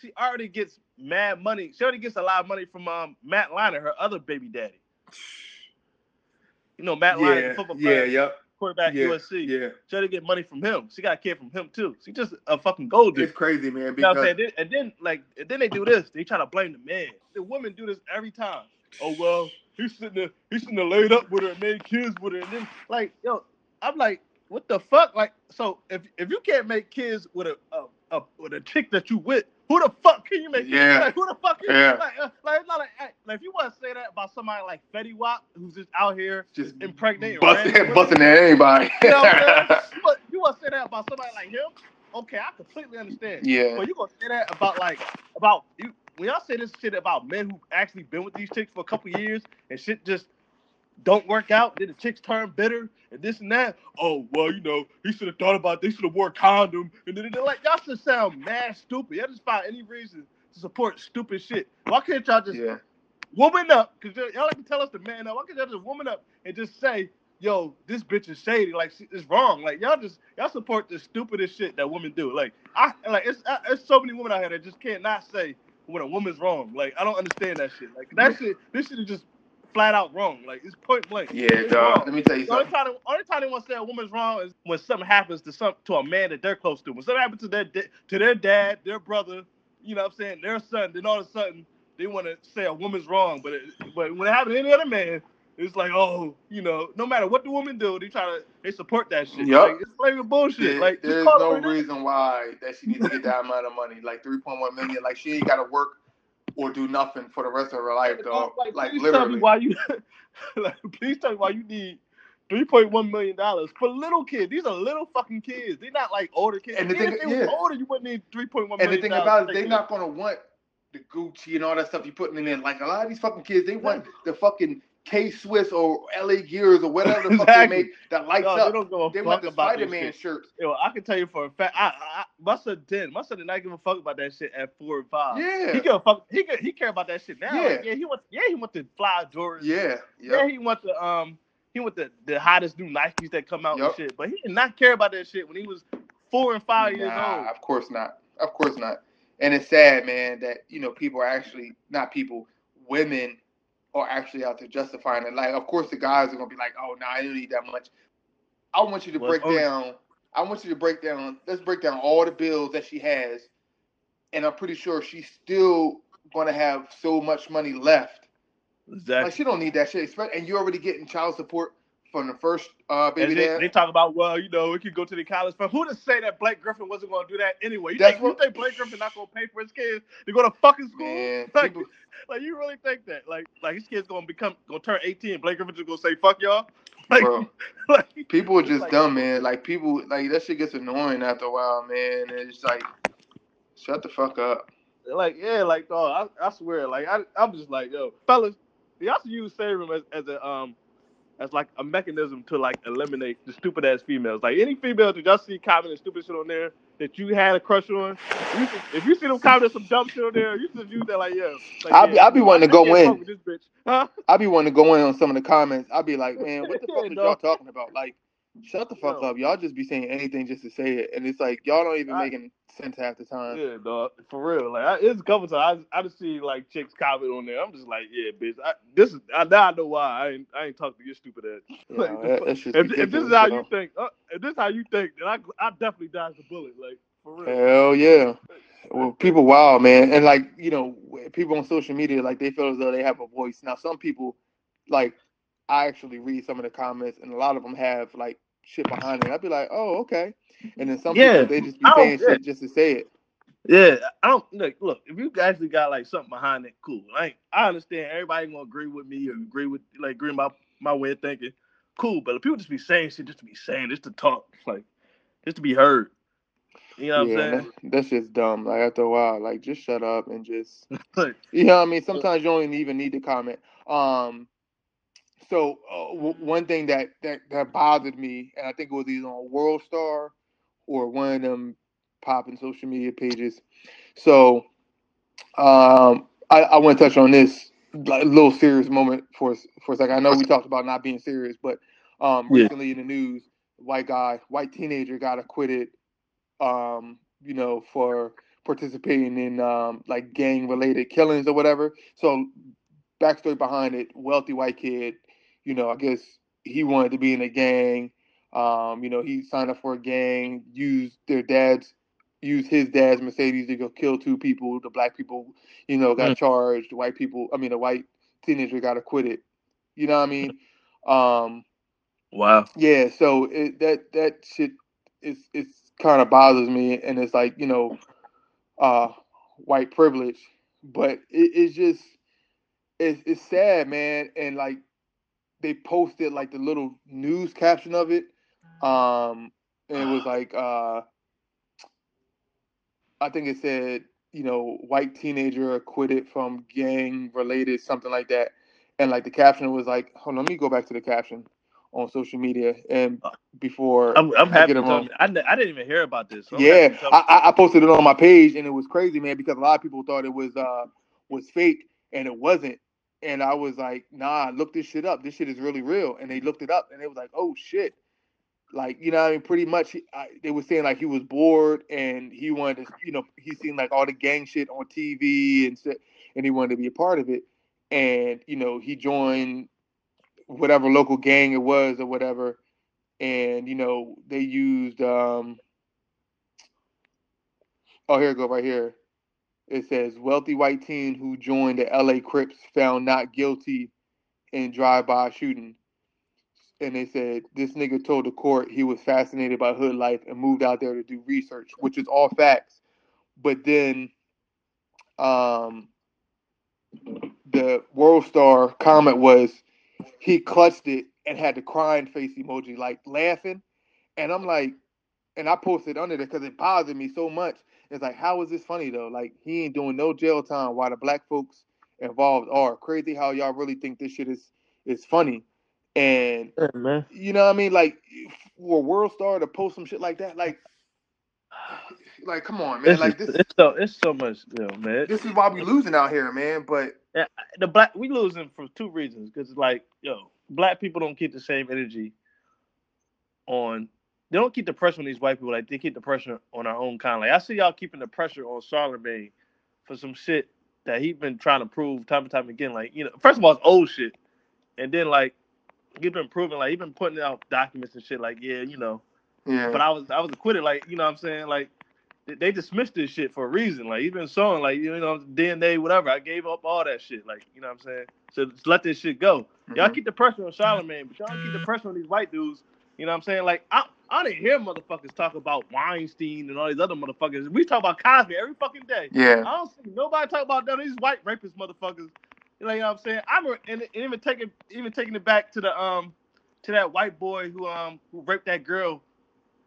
She already gets mad money. She already gets a lot of money from um, Matt Leinart, her other baby daddy. You know Matt Leinart, yeah, the football yeah, yep, quarterback yeah, USC. yeah. She already get money from him. She got a kid from him too. She just a fucking gold digger. It's crazy, man. You know what I'm Because saying? And then like and then they do this. They try to blame the man. The women do this every time. Oh well, he shouldn't have he shouldn't have laid up with her and made kids with her. And then like, yo, I'm like, what the fuck? Like, so if if you can't make kids with a a, a with a chick that you with, who the fuck can you make? kids? Yeah. Like, who the fuck? Can Yeah. You, like, uh, like, not like, like, if you want to say that about somebody like Fetty Wap, who's just out here just impregnating busting, busting at anybody. You know what I'm saying? You want- you want to say that about somebody like him? Okay, I completely understand. yeah, But you gonna say that about like about you when y'all say this shit about men who actually been with these chicks for a couple years and shit just don't work out, then the chicks turn bitter and this and that. Oh well, you know, he should have thought about they should have wore a condom and then they're like y'all should sound mad stupid. Y'all just find any reason to support stupid shit. Why can't y'all just yeah. woman up? Cause y'all like to tell us to man up. Why can't y'all just woman up and just say, yo, this bitch is shady. Like it's wrong. Like y'all just y'all support the stupidest shit that women do. Like I like it's uh, it's so many women out here that just can't not say when a woman's wrong. Like I don't understand that shit. Like that shit. This shit is just flat out wrong. Like it's point blank. Yeah, It's dog. wrong. Let me tell you The only something. time, only time they want to say a woman's wrong is when something happens to some to a man that they're close to. When something happens to their to their dad, their brother, you know what I'm saying, their son, then all of a sudden they want to say a woman's wrong. But it, but when it happens to any other man, it's like, oh, you know, no matter what the woman do, they try to they support that shit. Yup. Like, it's flagrant bullshit. Like there's no what it is. reason why that she needs to get that amount of money, like 3.1 million. Like she ain't got to work or do nothing for the rest of her life, dog. Like, Like please tell me literally. why you like, please tell me why you need three point one million dollars for little kids. These are little fucking kids. They're not like older kids. And the Even thing- if they yeah. older, you wouldn't need three point one And the thing about it, they're not gonna want the Gucci and all that stuff you putting in there. Like a lot of these fucking kids, they want the fucking K Swiss or LA Gears or whatever the fuck Exactly. they make that lights no, they up. don't They fuck want the Spider Man shirts. Yo, I can tell you for a fact, I, I, my son did. My son did not give a fuck about that shit at four and five. Yeah. He give a fuck. He could, he care about that shit now. Yeah. Like, yeah, he want. Yeah, he want the fly Jordans. Yeah. Yeah, he want the um, he want the the hottest new Nikes that come out Yup. and shit. But he did not care about that shit when he was four and five years old. Of course not. Of course not. And it's sad, man, that you know people are actually not people, women are actually out there justifying it. Like, of course, the guys are gonna be like, "Oh, no, I don't need that much." I want you to Well, break oh, it's down. I want you to break down. Let's break down all the bills that she has, and I'm pretty sure she's still gonna have so much money left. Exactly. Like, she don't need that shit. And you're already getting child support from the first uh, baby they, dad. they talk about, well, you know, it could go to the college fund. Who to say that Blake Griffin wasn't going to do that anyway? You That's think, you think Blake Griffin not going to pay for his kids to go to fucking school? Man, like, people, like, you really think that? Like, like his kid's going to become, going to turn 18. Blake Griffin just going to say, fuck y'all? Like, bro. like People are just like- dumb, man. Like people, like that shit gets annoying after a while, man. And it's like, shut the fuck up. like yeah, like dog, I, I swear, like I, I'm just like yo, fellas, y'all should use serum as, as a um as like a mechanism to like eliminate the stupid ass females. Like any female that y'all see commenting stupid shit on there that you had a crush on, you should, if you see them commenting some dumb shit on there, you should use that like yeah. Like, I'll be- yeah, I'll be wanting to go in. fuck with This bitch, huh? I'll be wanting to go in on some of the comments. I'll be like, man, what the fuck is y'all talking about? Like, shut the fuck Yo. up. Y'all just be saying anything just to say it, and it's like y'all don't even I- making sense half the time. Yeah, dog, for real. Like I, it's a couple times I, I just see like chicks comment on there. I'm just like, yeah, bitch. I, this is I, now I know why I ain't I ain't talking to your stupid ass. You Like, that- if, if this is how you think, uh, if this is how you think, then I I definitely dodge the bullet. Like for real. Hell yeah. well, people wild, man, and like you know, people on social media like they feel as though they have a voice. Now, some people, like, I actually read some of the comments, and a lot of them have like shit behind it. I'd be like, oh, okay, and then some Yeah, people they just be saying shit just to say it. Yeah, I don't look. Look, if you actually got like something behind it, cool. Like I understand everybody gonna agree with me or agree with like agree with my my way of thinking, cool. But if people just be saying shit just to be saying, just to talk, like just to be heard. You know what yeah, I'm saying? that- that's just dumb. Like after a while, like just shut up and just you know what I mean. Sometimes you don't even need to comment. Um, so uh, w- one thing that, that that bothered me, and I think it was either on World Star or one of them popping social media pages. So um, I, I want to touch on this like, little serious moment for for a second. I know we talked about not being serious, but um, Yeah. recently in the news, white guy, white teenager got acquitted. Um, you know, for participating in um, like gang related killings or whatever. So backstory behind it, wealthy white kid, you know, I guess he wanted to be in a gang. Um, you know, he signed up for a gang, used their dad's used his dad's Mercedes to go kill two people. The black people, you know, got Mm. charged. The white people, I mean, the white teenager got acquitted. You know what I mean? Um, wow. yeah, so it, that that shit is it's kind of bothers me, and it's like you know, uh, white privilege, but it, it's just it's it's sad, man, and like they posted like the little news caption of it, um, and it was like uh, I think it said you know white teenager acquitted from gang related something like that, and like the caption was like, hold on, let me go back to the caption on social media and before I'm, I'm I happy get to it wrong. I, I didn't even hear about this. So yeah, happy to tell me. I, I- I posted it on my page and it was crazy, man, because a lot of people thought it was uh was fake and it wasn't. And I was like, nah, look this shit up. This shit is really real. And they looked it up and they was like, oh shit. Like, you know, I mean, pretty much I, they were saying like he was bored and he wanted to, you know, he seen like all the gang shit on TV and shit, and he wanted to be a part of it. And, you know, he joined whatever local gang it was or whatever. And, you know, they used um Oh, here it go right here. It says wealthy white teen who joined the LA Crips found not guilty in drive-by shooting. And they said this nigga told the court he was fascinated by hood life and moved out there to do research, which is all facts. But then um the World Star comment was he clutched it and had the crying face emoji, like laughing. And I'm like, and I posted under there because it bothered me so much. It's like, how is this funny though? Like he ain't doing no jail time while the black folks involved are. Crazy how y'all really think this shit is is funny. And Yeah, man. you know what I mean? Like for a World Star to post some shit like that, like like come on, man. Like this it's so it's so much, you know, man. this is why we losing out here, man. But the black we losing for two reasons because it's like yo black people don't keep the same energy on they don't keep the pressure on these white people like they keep the pressure on our own kind like i see y'all keeping the pressure on charlemagne for some shit that he's been trying to prove time and time again like you know first of all it's old shit and then like he's been proving like he's been putting out documents and shit like yeah you know yeah. but I was I was acquitted. Like you know, what I'm saying like they- dismissed this shit for a reason. Like he's been showing like you know DNA whatever. I gave up all that shit. Like you know what I'm saying. So just let this shit go. Y'all Mhm. keep the pressure on Charlemagne, but y'all keep the pressure on these white dudes. You know what I'm saying? Like I I didn't hear motherfuckers talk about Weinstein and all these other motherfuckers. We talk about Cosby every fucking day. yeah. I don't see nobody talk about none of these white rapist motherfuckers. You know what I'm saying? I'm and, and even taking even taking it back to the um to that white boy who um who raped that girl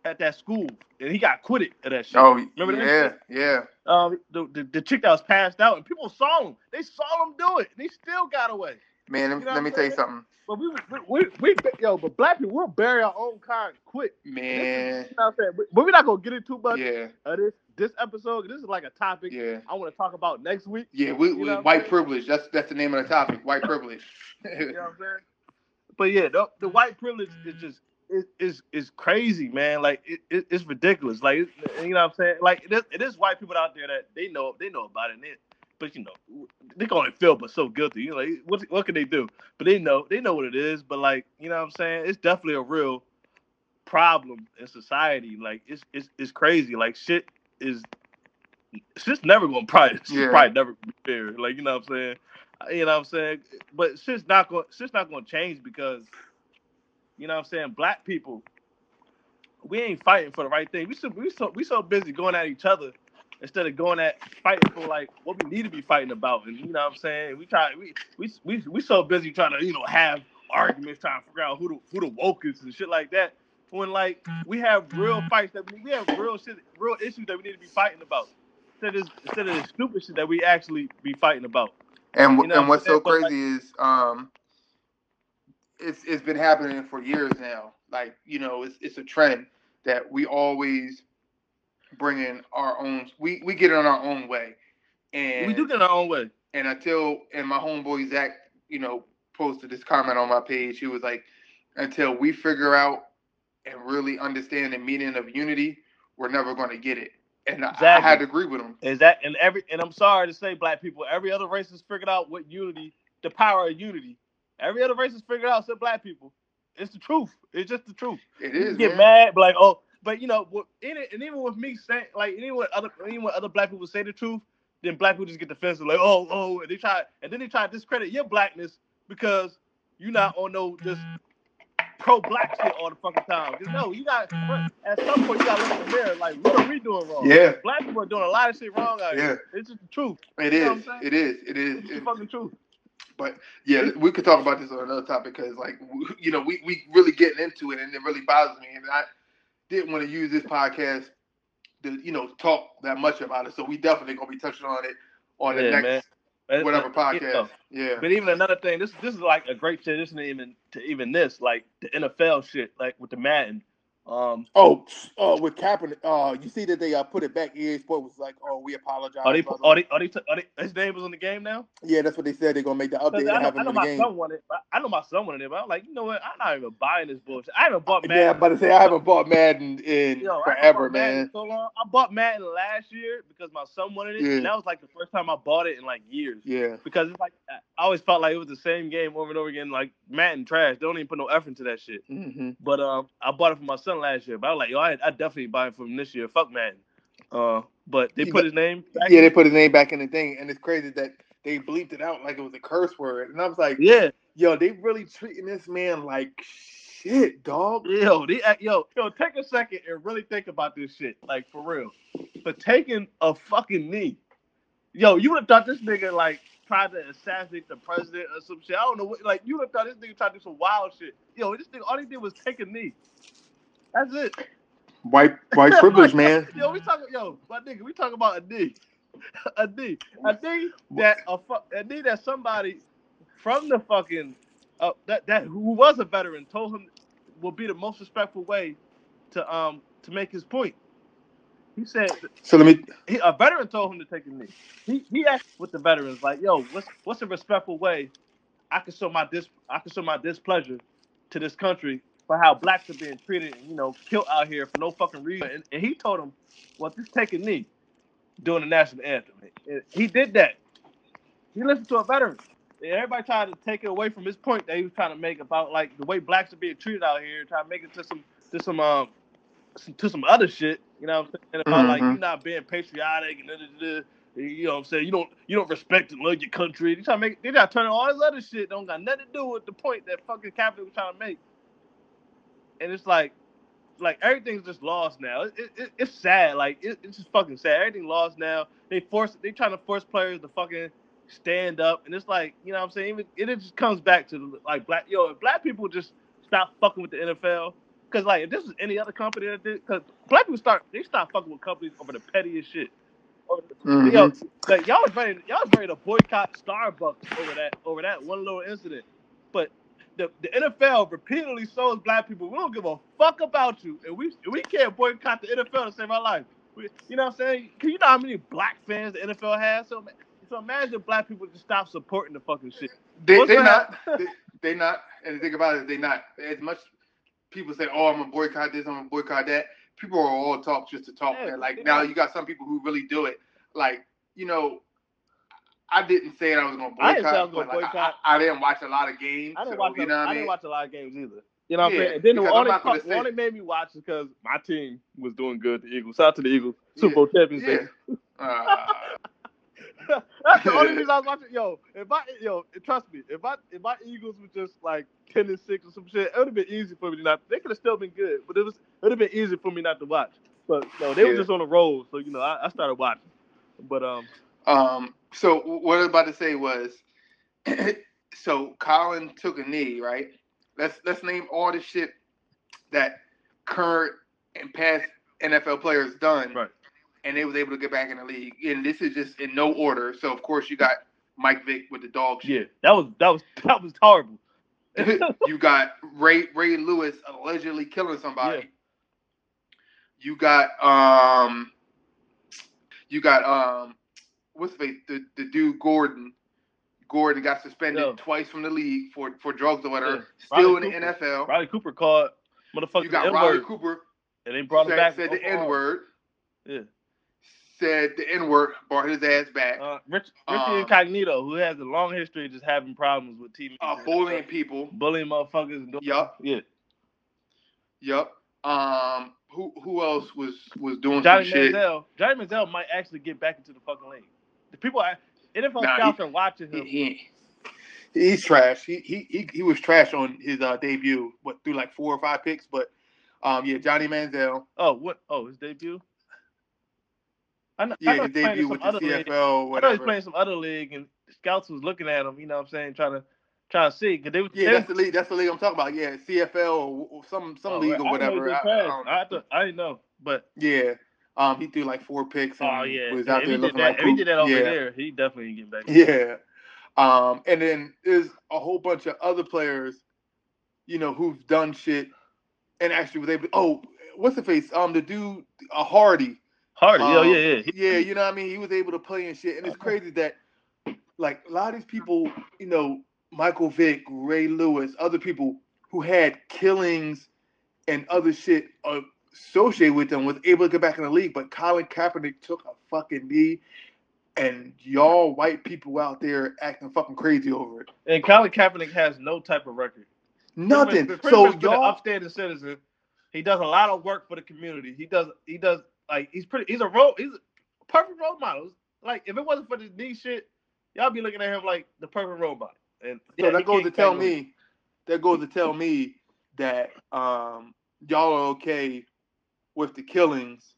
at that school and he got acquitted of that shit. Oh Remember that yeah, shit? yeah. Um the, the the chick that was passed out and people saw him. They saw him do it and he still got away. Man, let, You know let me tell you something. But we we we, we yo, but black people we'll bury our own kind quick. Man, You know what I'm saying? But, we're not gonna get into much yeah, of this this episode. This is like a topic yeah. I want to talk about next week. Yeah, we, You we know white privilege. That's that's the name of the topic. White privilege. You know what I'm saying? But yeah, the, the white privilege is just it is is is crazy, man. Like it, it, it's ridiculous. Like you know what I'm saying? Like it is, it is white people out there that they know they know about it. And it but you know they can only feel but so guilty. You know, like, what what can they do? But they know they know what it is. But like you know what I'm saying? It's definitely a real problem in society. Like it's it's it's crazy. Like shit is shit's never gonna probably Yeah. probably never be fair. Like you know what I'm saying? Uh, You know what I'm saying? But shit's not going shit's not gonna change because you know what I'm saying, black people, we ain't fighting for the right thing. We so we so we so busy going at each other instead of going at fighting for like what we need to be fighting about. And you know what I'm saying? We try we we we we so busy trying to, you know, have arguments trying to figure out who the who the woke is and shit like that. When like we have real fights that we, we have real shit real issues that we need to be fighting about. Instead of instead of the stupid shit that we actually be fighting about. And You know and what's so what I'm saying? crazy is um, it's it's been happening for years now. Like you know, it's it's a trend that we always bring in our own. We we get in our own way, and We do get in our own way. and until and my homeboy Zach, you know, posted this comment on my page. He was like, until we figure out and really understand the meaning of unity, we're never going to get it. And I, I had to agree with him. Is that and every and I'm sorry to say, black people, every other race has figured out what unity, the power of unity. Every other race has figured out except black people. It's the truth. It's just the truth. It You is get man. mad, like, oh, but you know, in it, and even with me saying, like, when other, when other black people say the truth, then black people just get defensive, like, oh, oh, and they try, and then they try to discredit your blackness because you're not on no just pro-black shit all the fucking time. 'Cause no, you got at some point you got to look in the mirror, like, what are we doing wrong? Yeah. black people are doing a lot of shit wrong out Yeah. here. It's just the truth. It You is. It is. It is. It's the It- fucking truth. But yeah, we could talk about this on another topic because, like, you know, we we really getting into it, and it really bothers me. And I didn't want to use this podcast to, you know, talk that much about it. So we definitely gonna be touching on it on the next man. But- whatever but, you podcast. know, Yeah. But even another thing, this this is like a great transition to even to even this, like the NFL shit, like with the Madden. Um, Oh, uh, with Kaepernick, uh, you see that they uh, put it back. EA Sport was like, "Oh, we apologize." are they blah, blah, are they are they, are they his name was on the game now? Yeah, that's what they said. They're gonna make the 'Cause update and I know, I know my game. son wanted. I know my son wanted it, but I'm like, you know what? I'm not even buying this bullshit. I haven't bought Madden. Yeah, but to say I haven't bought Madden in Yo, I haven't forever, Madden man. So long. I bought Madden last year because my son wanted it, Yeah. and that was like the first time I bought it in like years. Yeah, Because it's like I always felt like it was the same game over and over again. Like Madden trash. They don't even put no effort into that shit. hmm But um, I bought it for my son last year. But I was like, yo, I, I definitely buy it for him this year. Fuck Madden. Uh, but they put his name. Yeah. They put his name back in the thing, and it's crazy that they bleeped it out like it was a curse word. And I was like, Yeah, "Yo, they really treating this man like shit, dog." yo, they, yo, yo, take a second and really think about this shit, like for real. For taking a fucking knee, yo, you would have thought this nigga like tried to assassinate the president or some shit. I don't know what, like you would have thought this nigga tried to do some wild shit. Yo, this nigga, all he did was take a knee. That's it. White white privilege, man. Yo, we talking, yo, my nigga, we talking about a D, a D, a D that a, fu- a D that somebody from the fucking uh, that that who was a veteran told him would be the most respectful way to um to make his point. He said So let me. he, a veteran told him to take a knee. He he asked with the veterans like, yo, what's what's a respectful way I can show my dis I can show my displeasure to this country for how blacks are being treated and you know killed out here for no fucking reason. And, and he told him, well, just take a knee during the national anthem. And he did that. He listened to a veteran. And everybody tried to take it away from his point that he was trying to make about like the way blacks are being treated out here, trying to make it to some to some um to some other shit. You know what I'm saying? About like Mhm. you not being patriotic and da, da, da, you know what I'm saying? You don't you don't respect and love your country. They try to make they try to turn all this other shit don't got nothing to do with the point that fucking Captain was trying to make. And it's like like everything's just lost now. It, it, it- it's sad. Like it, it's just fucking sad. Everything lost now. They force they trying to force players to fucking stand up, and it's like you know what I'm saying. Even, it just comes back to like black yo. If black people just stop fucking with the NFL, because like if this was any other company that did, because black people start they stop fucking with companies over the pettiest shit. Over Mhm. Yo, like y'all was ready, y'all was ready to boycott Starbucks over that over that one little incident, but the, the NFL repeatedly shows black people we don't give a fuck about you, and we we can't boycott the NFL to save our life. We, you know what I'm saying? Can you know how many black fans the NFL has? So, so imagine black people just stop supporting the fucking shit. They What's they not. They, they not. And the thing about it, they not. As much people say, "Oh, I'm gonna boycott this. I'm gonna boycott that." People are all talk just to talk. Yeah, man. Like now, you got some people who really do it. Like you know, I didn't say I was gonna boycott. I didn't say was gonna like, boycott. I, I didn't watch a lot of games. I didn't so, watch. You a, know what I I didn't watch a lot of games either. You know what I'm Yeah, saying? And then the I'm only, gonna only made me watch is because my team was doing good. The Eagles. Shout out to the Eagles. Super Bowl champions. Yeah. Uh, That's the only reason I was watching. Yo, if I yo, trust me, if I if my Eagles were just like ten and six or some shit, it would have been easy for me to not. They could have still been good, but it was it would have been easy for me not to watch. But no, they were just on a roll, so you know I, I started watching. But um, um. So what I was about to say was, so Colin took a knee, right? Let's let's name all the shit that current and past NFL players done, Right. and they was able to get back in the league. And this is just in no order. So of course you got Mike Vick with the dog shit. yeah, that was that was that was horrible. you got Ray Ray Lewis allegedly killing somebody. Yeah. You got um you got um what's the the, the dude Gordon. Gordon got suspended Yo. twice from the league for, for drugs or whatever. Yeah. Still Riley in the NFL. Riley Cooper called motherfucker you got Riley N-word, Cooper and they brought him back. said the. N word. Yeah. Said the N word, brought his ass back. Uh, Rich, Richie Um, Incognito, who has a long history of just having problems with teammates, Uh, bullying people. bullying motherfuckers, and doing, Yup. yeah. Yup. Um who who else was was doing Johnny some shit? Manziel, Johnny Manziel might actually get back into the fucking league. The people, NFL Nah, scouts are watching him. he he's trash. He, he he he was trash on his uh, debut. What through like four or five picks, but um yeah, Johnny Manziel. Oh, what? Oh, his debut. I know, I Yeah, know his debut with the league. CFL or I know he's playing some other league, and scouts was looking at him. You know what I'm saying? Trying to trying to see because they Yeah, that's the league. That's the league I'm talking about. Yeah, CFL or, or some some Oh, league or he whatever. I. I don't know. I, to, I didn't know, but yeah, um, he threw like four picks. And oh yeah, was out if there he did looking that, like if he did that over yeah. there, he definitely ain't getting back. Yeah. Um, and then there's a whole bunch of other players, you know, who've done shit and actually was able to, oh, what's the face? Um, the dude, uh, Hardy. Hardy, oh Um, yeah, yeah, He- Yeah, you know what I mean? He was able to play and shit. And it's crazy that, like, a lot of these people, you know, Michael Vick, Ray Lewis, other people who had killings and other shit uh, associated with them was able to get back in the league. But Colin Kaepernick took a fucking knee. And y'all white people out there acting fucking crazy over it. And Colin Kaepernick has no type of record. Nothing. Pretty much- pretty So much y'all, upstanding citizen. He does a lot of work for the community. He does. He does like he's pretty. He's a role. He's a perfect role model. Like if it wasn't for this knee shit, y'all be looking at him like the perfect role model. And so yeah, that goes to tell me, that goes to tell me that um y'all are okay with the killings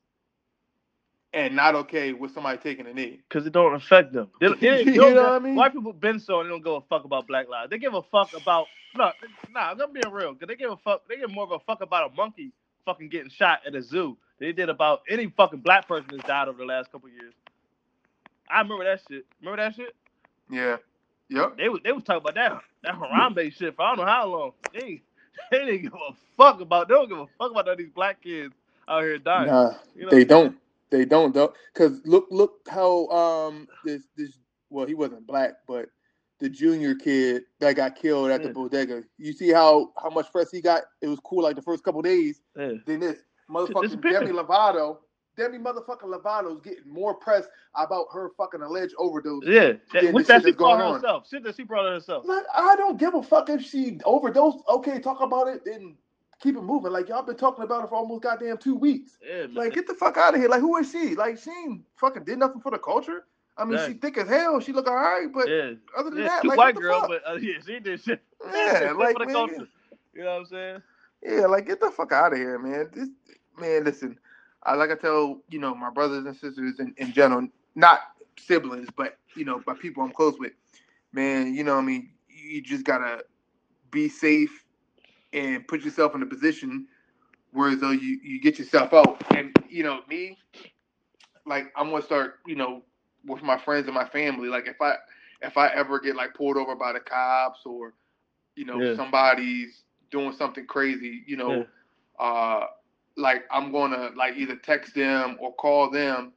and not okay with somebody taking a knee. because it don't affect them. They, they, they You know what I mean? White people been so they don't give a fuck about Black lives. They give a fuck about no, nah. I'm being real because they give a fuck. They give more of a fuck about a monkey fucking getting shot at a zoo. than They did about any fucking black person that's died over the last couple years. I remember that shit. Remember that shit? Yeah. Yep. They was they was talking about that that Harambe shit for I don't know how long. They they didn't give a fuck about. They don't give a fuck about none of these black kids out here dying. Nah, you know? they don't. They don't though. Cause look, look how um this this well he wasn't black, but the junior kid that got killed at the bodega. You see how how much press he got? It was cool like the first couple days. Yeah. Then this motherfucking. Demi Lovato, Demi motherfucking Lovato's getting more press about her fucking alleged overdose. Yeah, that, Yeah, which this that she brought on. herself. Shit that she brought herself. Like I don't give a fuck if she overdosed. Okay, talk about it, then keep it moving. Like y'all been talking about it for almost goddamn two weeks. Yeah. Like, get the fuck out of here. Like, who is she? Like, she ain't fucking did nothing for the culture. I mean, she thick as hell. She look alright, but yeah, other than that, like, white girl, fuck? but uh, yeah, she did shit. Yeah, like, for the man, culture. You know what I'm saying? yeah, like, get the fuck out of here, man. This man, listen. I like I tell you know my brothers and sisters in, in general, not siblings, but you know, by people I'm close with. Man, you know, what I mean, you just gotta be safe and put yourself in a position where though you you get yourself out. And you know, me, like I'm gonna start, you know, with my friends and my family. Like if I if I ever get like pulled over by the cops or you know Yeah. somebody's doing something crazy, you know, uh, like I'm gonna like either text them or call them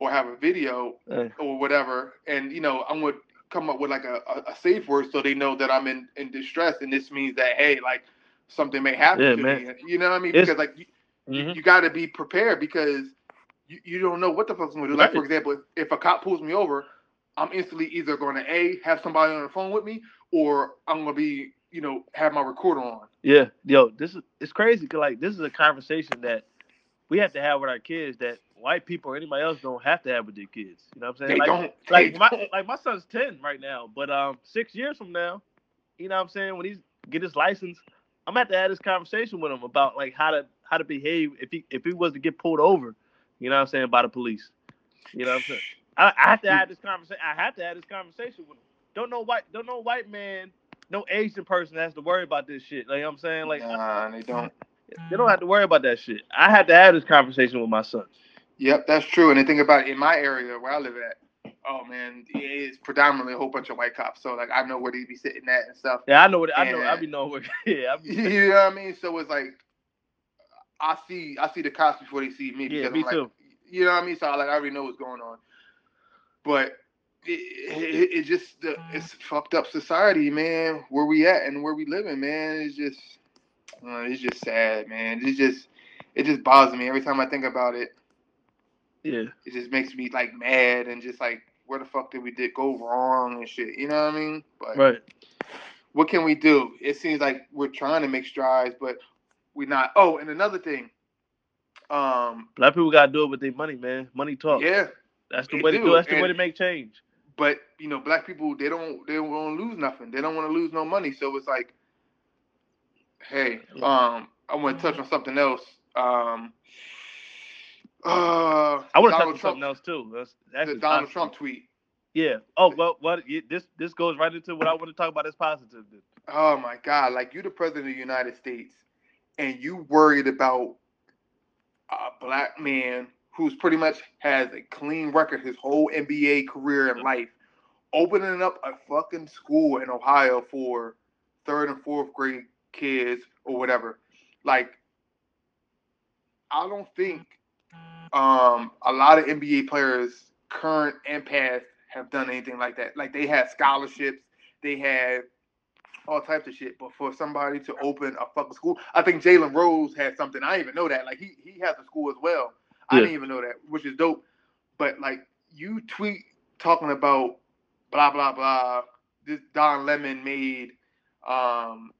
or have a video Yeah. or whatever, and you know I'm gonna come up with like a, a, a safe word so they know that I'm in in distress, and this means that hey, like something may happen Yeah, to man. me. You know what I mean? It's- because like you, Mhm. you got to be prepared because you, you don't know what the fuck's gonna do. Like Right. for example, if, if a cop pulls me over, I'm instantly either going to a have somebody on the phone with me, or I'm gonna be you know have my recorder on. Yeah, yo, this is it's crazy. Cause like this is a conversation that we have to have with our kids. That white people or anybody else don't have to have with their kids. You know what I'm saying? They like, don't. like they my don't. like my son's ten right now, but um six years from now, you know what I'm saying, when he's get his license, I'm gonna have to have this conversation with him about like how to how to behave if he if he was to get pulled over, you know what I'm saying, by the police. You know what I'm saying? I, I have to have this conversation. I have to have this conversation with him. Don't know white don't know white man, no Asian person has to worry about this shit. Like I'm saying, like nah, they don't. they don't have to worry about that shit. I had to have this conversation with my son. Yep, that's true. And the thing about it, in my area where I live at, oh man, it's predominantly a whole bunch of white cops. So like I know where they be sitting at and stuff. Yeah, I know what I know. Yeah. I be knowing where. Yeah, I be, You know what I mean? So it's like I see I see the cops before they see me. Yeah, because me I'm like, too. You know what I mean? So I like I already know what's going on. But it, it, it just the, it's fucked up society, man. Where we at and where we living, man. It's just uh, it's just sad, man. It's just it just bothers me every time I think about it. yeah. It just makes me like mad and just like where the fuck did we did go wrong and shit. You know what I mean? But Right. what can we do? It seems like we're trying to make strides, but we're not. Oh, and another thing. Um, Black people gotta do it with their money, man. Money talk. yeah, That's the way to do, do. it. That's the and- way to make change. but you know, black people they don't they don't want to lose nothing. They don't want to lose no money. So it's like, hey, um, I want to touch on something else. Um, uh, I want to on Trump, something else too. That's, that's the Donald. Trump tweet. Yeah. Oh well. What? This this goes right into what I want to talk about as positive. Oh my God! Like you, the president of the United States, and you worried about a black man who's pretty much has a clean record his whole NBA career and life, opening up a fucking school in Ohio for third and fourth grade kids or whatever. Like, I don't think um, a lot of NBA players, current and past, have done anything like that. Like they had scholarships, they had all types of shit. But for somebody to open a fucking school, I think Jalen Rose had something. I didn't even know that. Like he he has a school as well. I Yeah. didn't even know that, which is dope. But like you tweet talking about blah blah blah. This Don Lemon made um,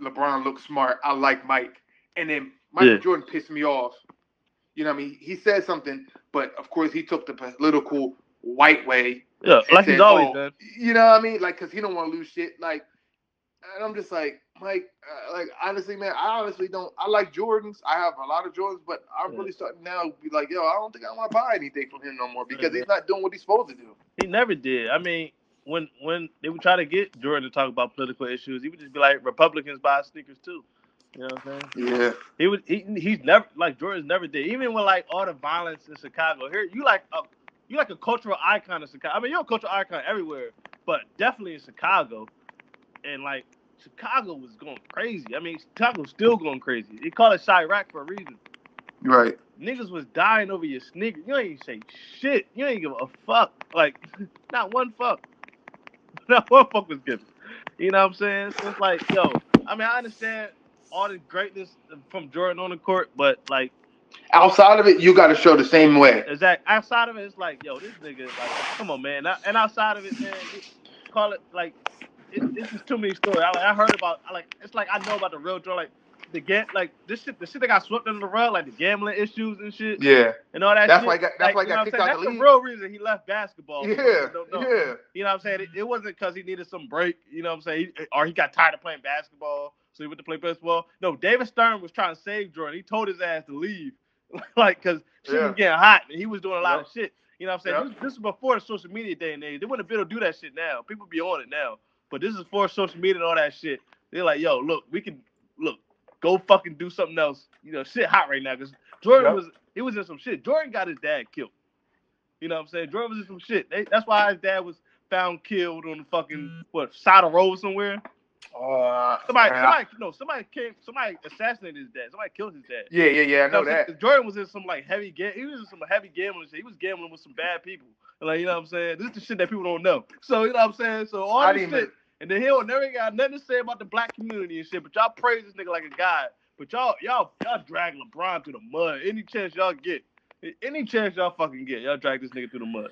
LeBron look smart. I like Mike, and then Michael Yeah. Jordan pissed me off. You know what I mean? He said something, but of course he took the political white way Yeah. Like he's always "Oh," done. You know what I mean? Like, cause he don't want to lose shit. Like, and I'm just like, Mike, uh, like honestly, man, I honestly don't. I like Jordans. I have a lot of Jordans, but I'm Yeah. really starting now to be like, yo, I don't think I want to buy anything from him no more because Yeah. he's not doing what he's supposed to do. He never did. I mean, when when they would try to get Jordan to talk about political issues, he would just be like, Republicans buy sneakers too. You know what I'm saying? Yeah, He would. He, he's never like Jordan's never did. Even with like all the violence in Chicago, here you like a you like a cultural icon in Chicago. I mean, you're a cultural icon everywhere, but definitely in Chicago. And like Chicago was going crazy. I mean, Chicago's still going crazy. They call it Chiraq for a reason. right. Niggas was dying over your sneakers. You ain't even say shit. You ain't give a fuck. Like, not one fuck. Not one fuck was given. You know what I'm saying? So it's like, yo, I mean, I understand all the greatness from Jordan on the court, but like, Outside of it, you got to show the same way. is that outside of it, it's like, yo, this nigga, like, come on, man. And outside of it, man, call it like, it, it's just too many stories. I, like, I heard about, I like, it's like I know about the real Jordan, like the get, like this shit, the shit that got swept under the rug, like the gambling issues and shit. Yeah, and all that That's shit. why I got- that's why he you know got kicked out the That's league. the real reason he left basketball. yeah, yeah. You know what I'm saying? It, it wasn't because he needed some break. You know what I'm saying? He, or he got tired of playing basketball, so he went to play baseball. No, David Stern was trying to save Jordan. He told his ass to leave, like because she Yeah. was getting hot and he was doing a lot Yep. of shit. You know what I'm saying? Yep. This, this is before the social media day and age. They wouldn't be able to do that shit now. People be on it now. But this is for social media and all that shit. They're like, yo, look, we can look, go fucking do something else. You know, shit hot right now because Jordan Yep. was he was in some shit. Jordan got his dad killed. You know what I'm saying? Jordan was in some shit. They, that's why his dad was found killed on the fucking what side of road somewhere. Uh, Somebody, yeah. somebody, no, somebody came, somebody assassinated his dad. Somebody killed his dad. yeah, yeah, yeah. I know that. what I'm saying? that. 'Cause Jordan was in some like heavy ga- he was in some heavy gambling shit. He was gambling with some bad people. Like, you know what I'm saying? This is the shit that people don't know. So you know what I'm saying? So all I this shit, and then he'll never got nothing to say about the black community and shit. But y'all praise this nigga like a god. But y'all, y'all, y'all drag LeBron through the mud. Any chance y'all get, any chance y'all fucking get, y'all drag this nigga through the mud.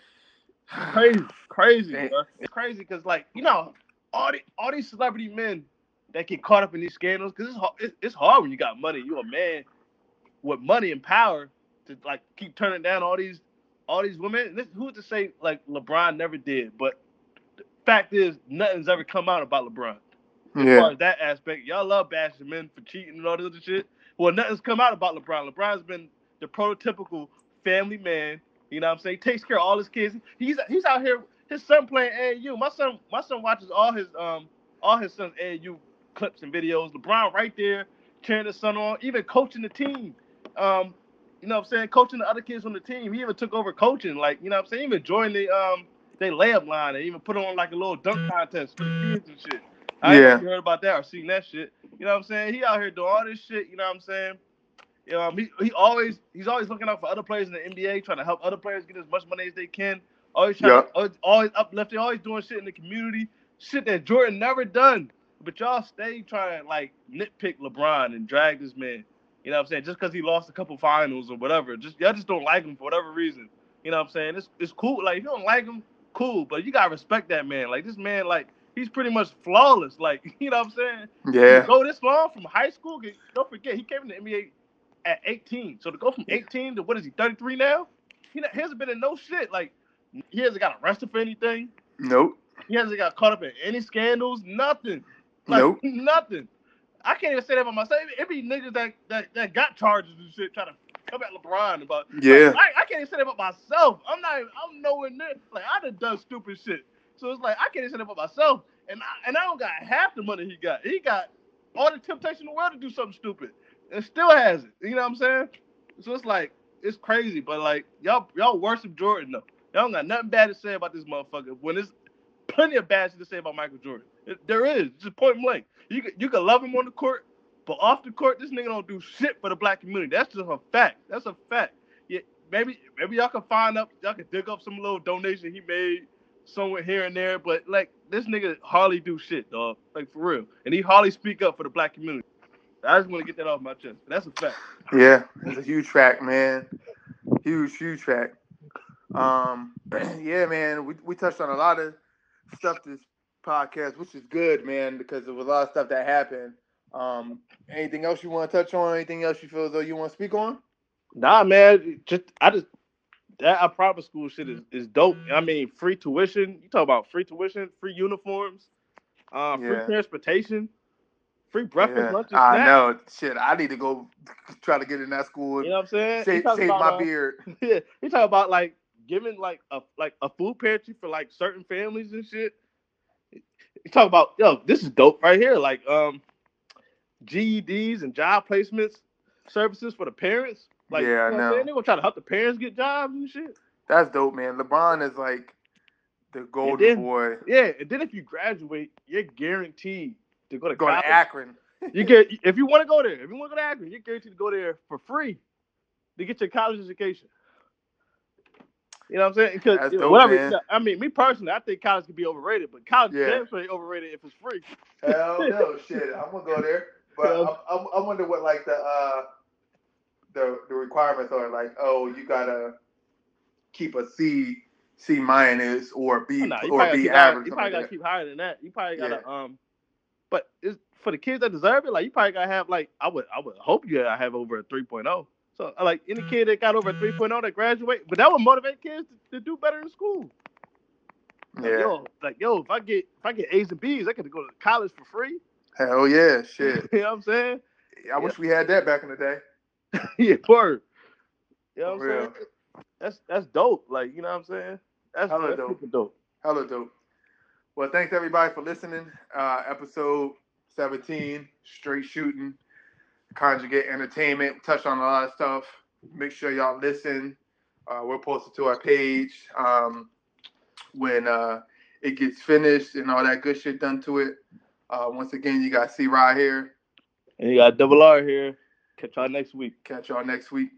Crazy, crazy, bro. It's crazy because like you know all the, all these celebrity men that get caught up in these scandals because it's hard. It's, it's hard when you got money. You're a man with money and power to like keep turning down all these all these women. This, who's to say like LeBron never did? But the fact is, nothing's ever come out about LeBron. As Yeah. far as that aspect, y'all love bashing men for cheating and all this other shit. Well, nothing's come out about LeBron. LeBron's been the prototypical family man. You know what I'm saying? Takes care of all his kids. He's he's out here. His son playing AAU. My son my son watches all his um all his son's AAU clips and videos. LeBron right there cheering his son on, even coaching the team. Um, you know what I'm saying? Coaching the other kids on the team. He even took over coaching. Like you know what I'm saying? Even joined the um they layup line and even put on like a little dunk contest for the kids and shit. I Yeah. heard about that or seen that shit. You know what I'm saying? He out here doing all this shit. You know what I'm saying? You know, he, he always he's always looking out for other players in the NBA, trying to help other players get as much money as they can. Always trying, Yeah. always, always uplifting, always doing shit in the community, shit that Jordan never done. But y'all stay trying to like nitpick LeBron and drag this man. You know what I'm saying? Just because he lost a couple finals or whatever, just y'all just don't like him for whatever reason. You know what I'm saying? It's it's cool. Like if you don't like him, cool. But you gotta respect that man. Like this man, like he's pretty much flawless. Like you know what I'm saying? Yeah. To go this long from high school, don't forget he came to the NBA at 18. So to go from 18 to what is he 33 now? He, he hasn't been in no shit. Like he hasn't got arrested for anything. Nope. He hasn't got caught up in any scandals. Nothing. Like Nope. nothing. I can't even say that about myself. It be niggas that, that that got charges and shit trying to come at LeBron about. Yeah. I, I can't even say that about myself. I'm not. Even, I'm nowhere near. Like I done done stupid shit. So it's like I can't even say that about myself. And I, and I don't got half the money he got. He got all the temptation in the world to do something stupid, and still has it. You know what I'm saying? So it's like it's crazy. But like y'all y'all worship Jordan though. Y'all got nothing bad to say about this motherfucker. When there's plenty of bad shit to say about Michael Jordan. There is just point blank. You can, you can love him on the court, but off the court, this nigga don't do shit for the black community. That's just a fact. That's a fact. Yeah, maybe maybe y'all can find up, y'all can dig up some little donation he made somewhere here and there, but like this nigga hardly do shit, dog. Like for real, and he hardly speak up for the black community. I just want to get that off my chest. That's a fact. Yeah. It's a huge fact, man. Huge, huge fact. Um, yeah, man. We we touched on a lot of stuff this podcast, which is good, man, because there was a lot of stuff that happened. Um, anything else you want to touch on? Anything else you feel as though you want to speak on? Nah, man. Just I just that our private school shit is, is dope. I mean, free tuition. You talk about free tuition, free uniforms, uh, free Yeah. transportation, free breakfast, Yeah, lunch, and I know. Shit, I need to go try to get in that school. You know what I'm saying? Save, save about, my uh, beard. Yeah, you talk about like giving like a like a food pantry for like certain families and shit. You talk about yo, this is dope right here. Like um, GEDs and job placements services for the parents. Like, Yeah, I you know I'm know. saying? They gonna try to help the parents get jobs and shit. That's dope, man. LeBron is like the golden then- boy. Yeah, and then if you graduate, you're guaranteed to go to Going college. to Akron. You get if you want to go there, if you want to go to Akron, you're guaranteed to go there for free to get your college education. You know what I'm saying? Because you know, whatever. I mean, me personally, I think college could be overrated, but college Yeah. ain't overrated if it's free. Hell no, shit. I'm gonna go there, but Yeah. I, I, I wonder what like the uh the the requirements are. Like, oh, you gotta keep a C C minus or B Oh, nah, or B average. you probably gotta keep higher than that. You probably gotta Yeah. um, but it's for the kids that deserve it. Like you probably gotta have like I would I would hope you have over a 3.0. So like any kid that got over a 3.0 that graduate, but that would motivate kids to, to do better in school. Like, Yeah. Yo, like yo, if I get if I get A's and B's, I could go to college for free. Hell yeah, shit. you know what I'm saying? I wish we had that back in the day. yeah, word. You know what I'm saying? That's that's dope. Like, you know what I'm saying? That's, Hella that's dope. super dope. Hella dope. Well, thanks everybody for listening. Uh, episode 17, straight shooting, conjugate entertainment. Touched on a lot of stuff. Make sure y'all listen. Uh, we're posted to our page um, when uh, it gets finished and all that good shit done to it. Uh, once again, you got C Rod here. And you got double R here. Catch y'all next week. Catch y'all next week.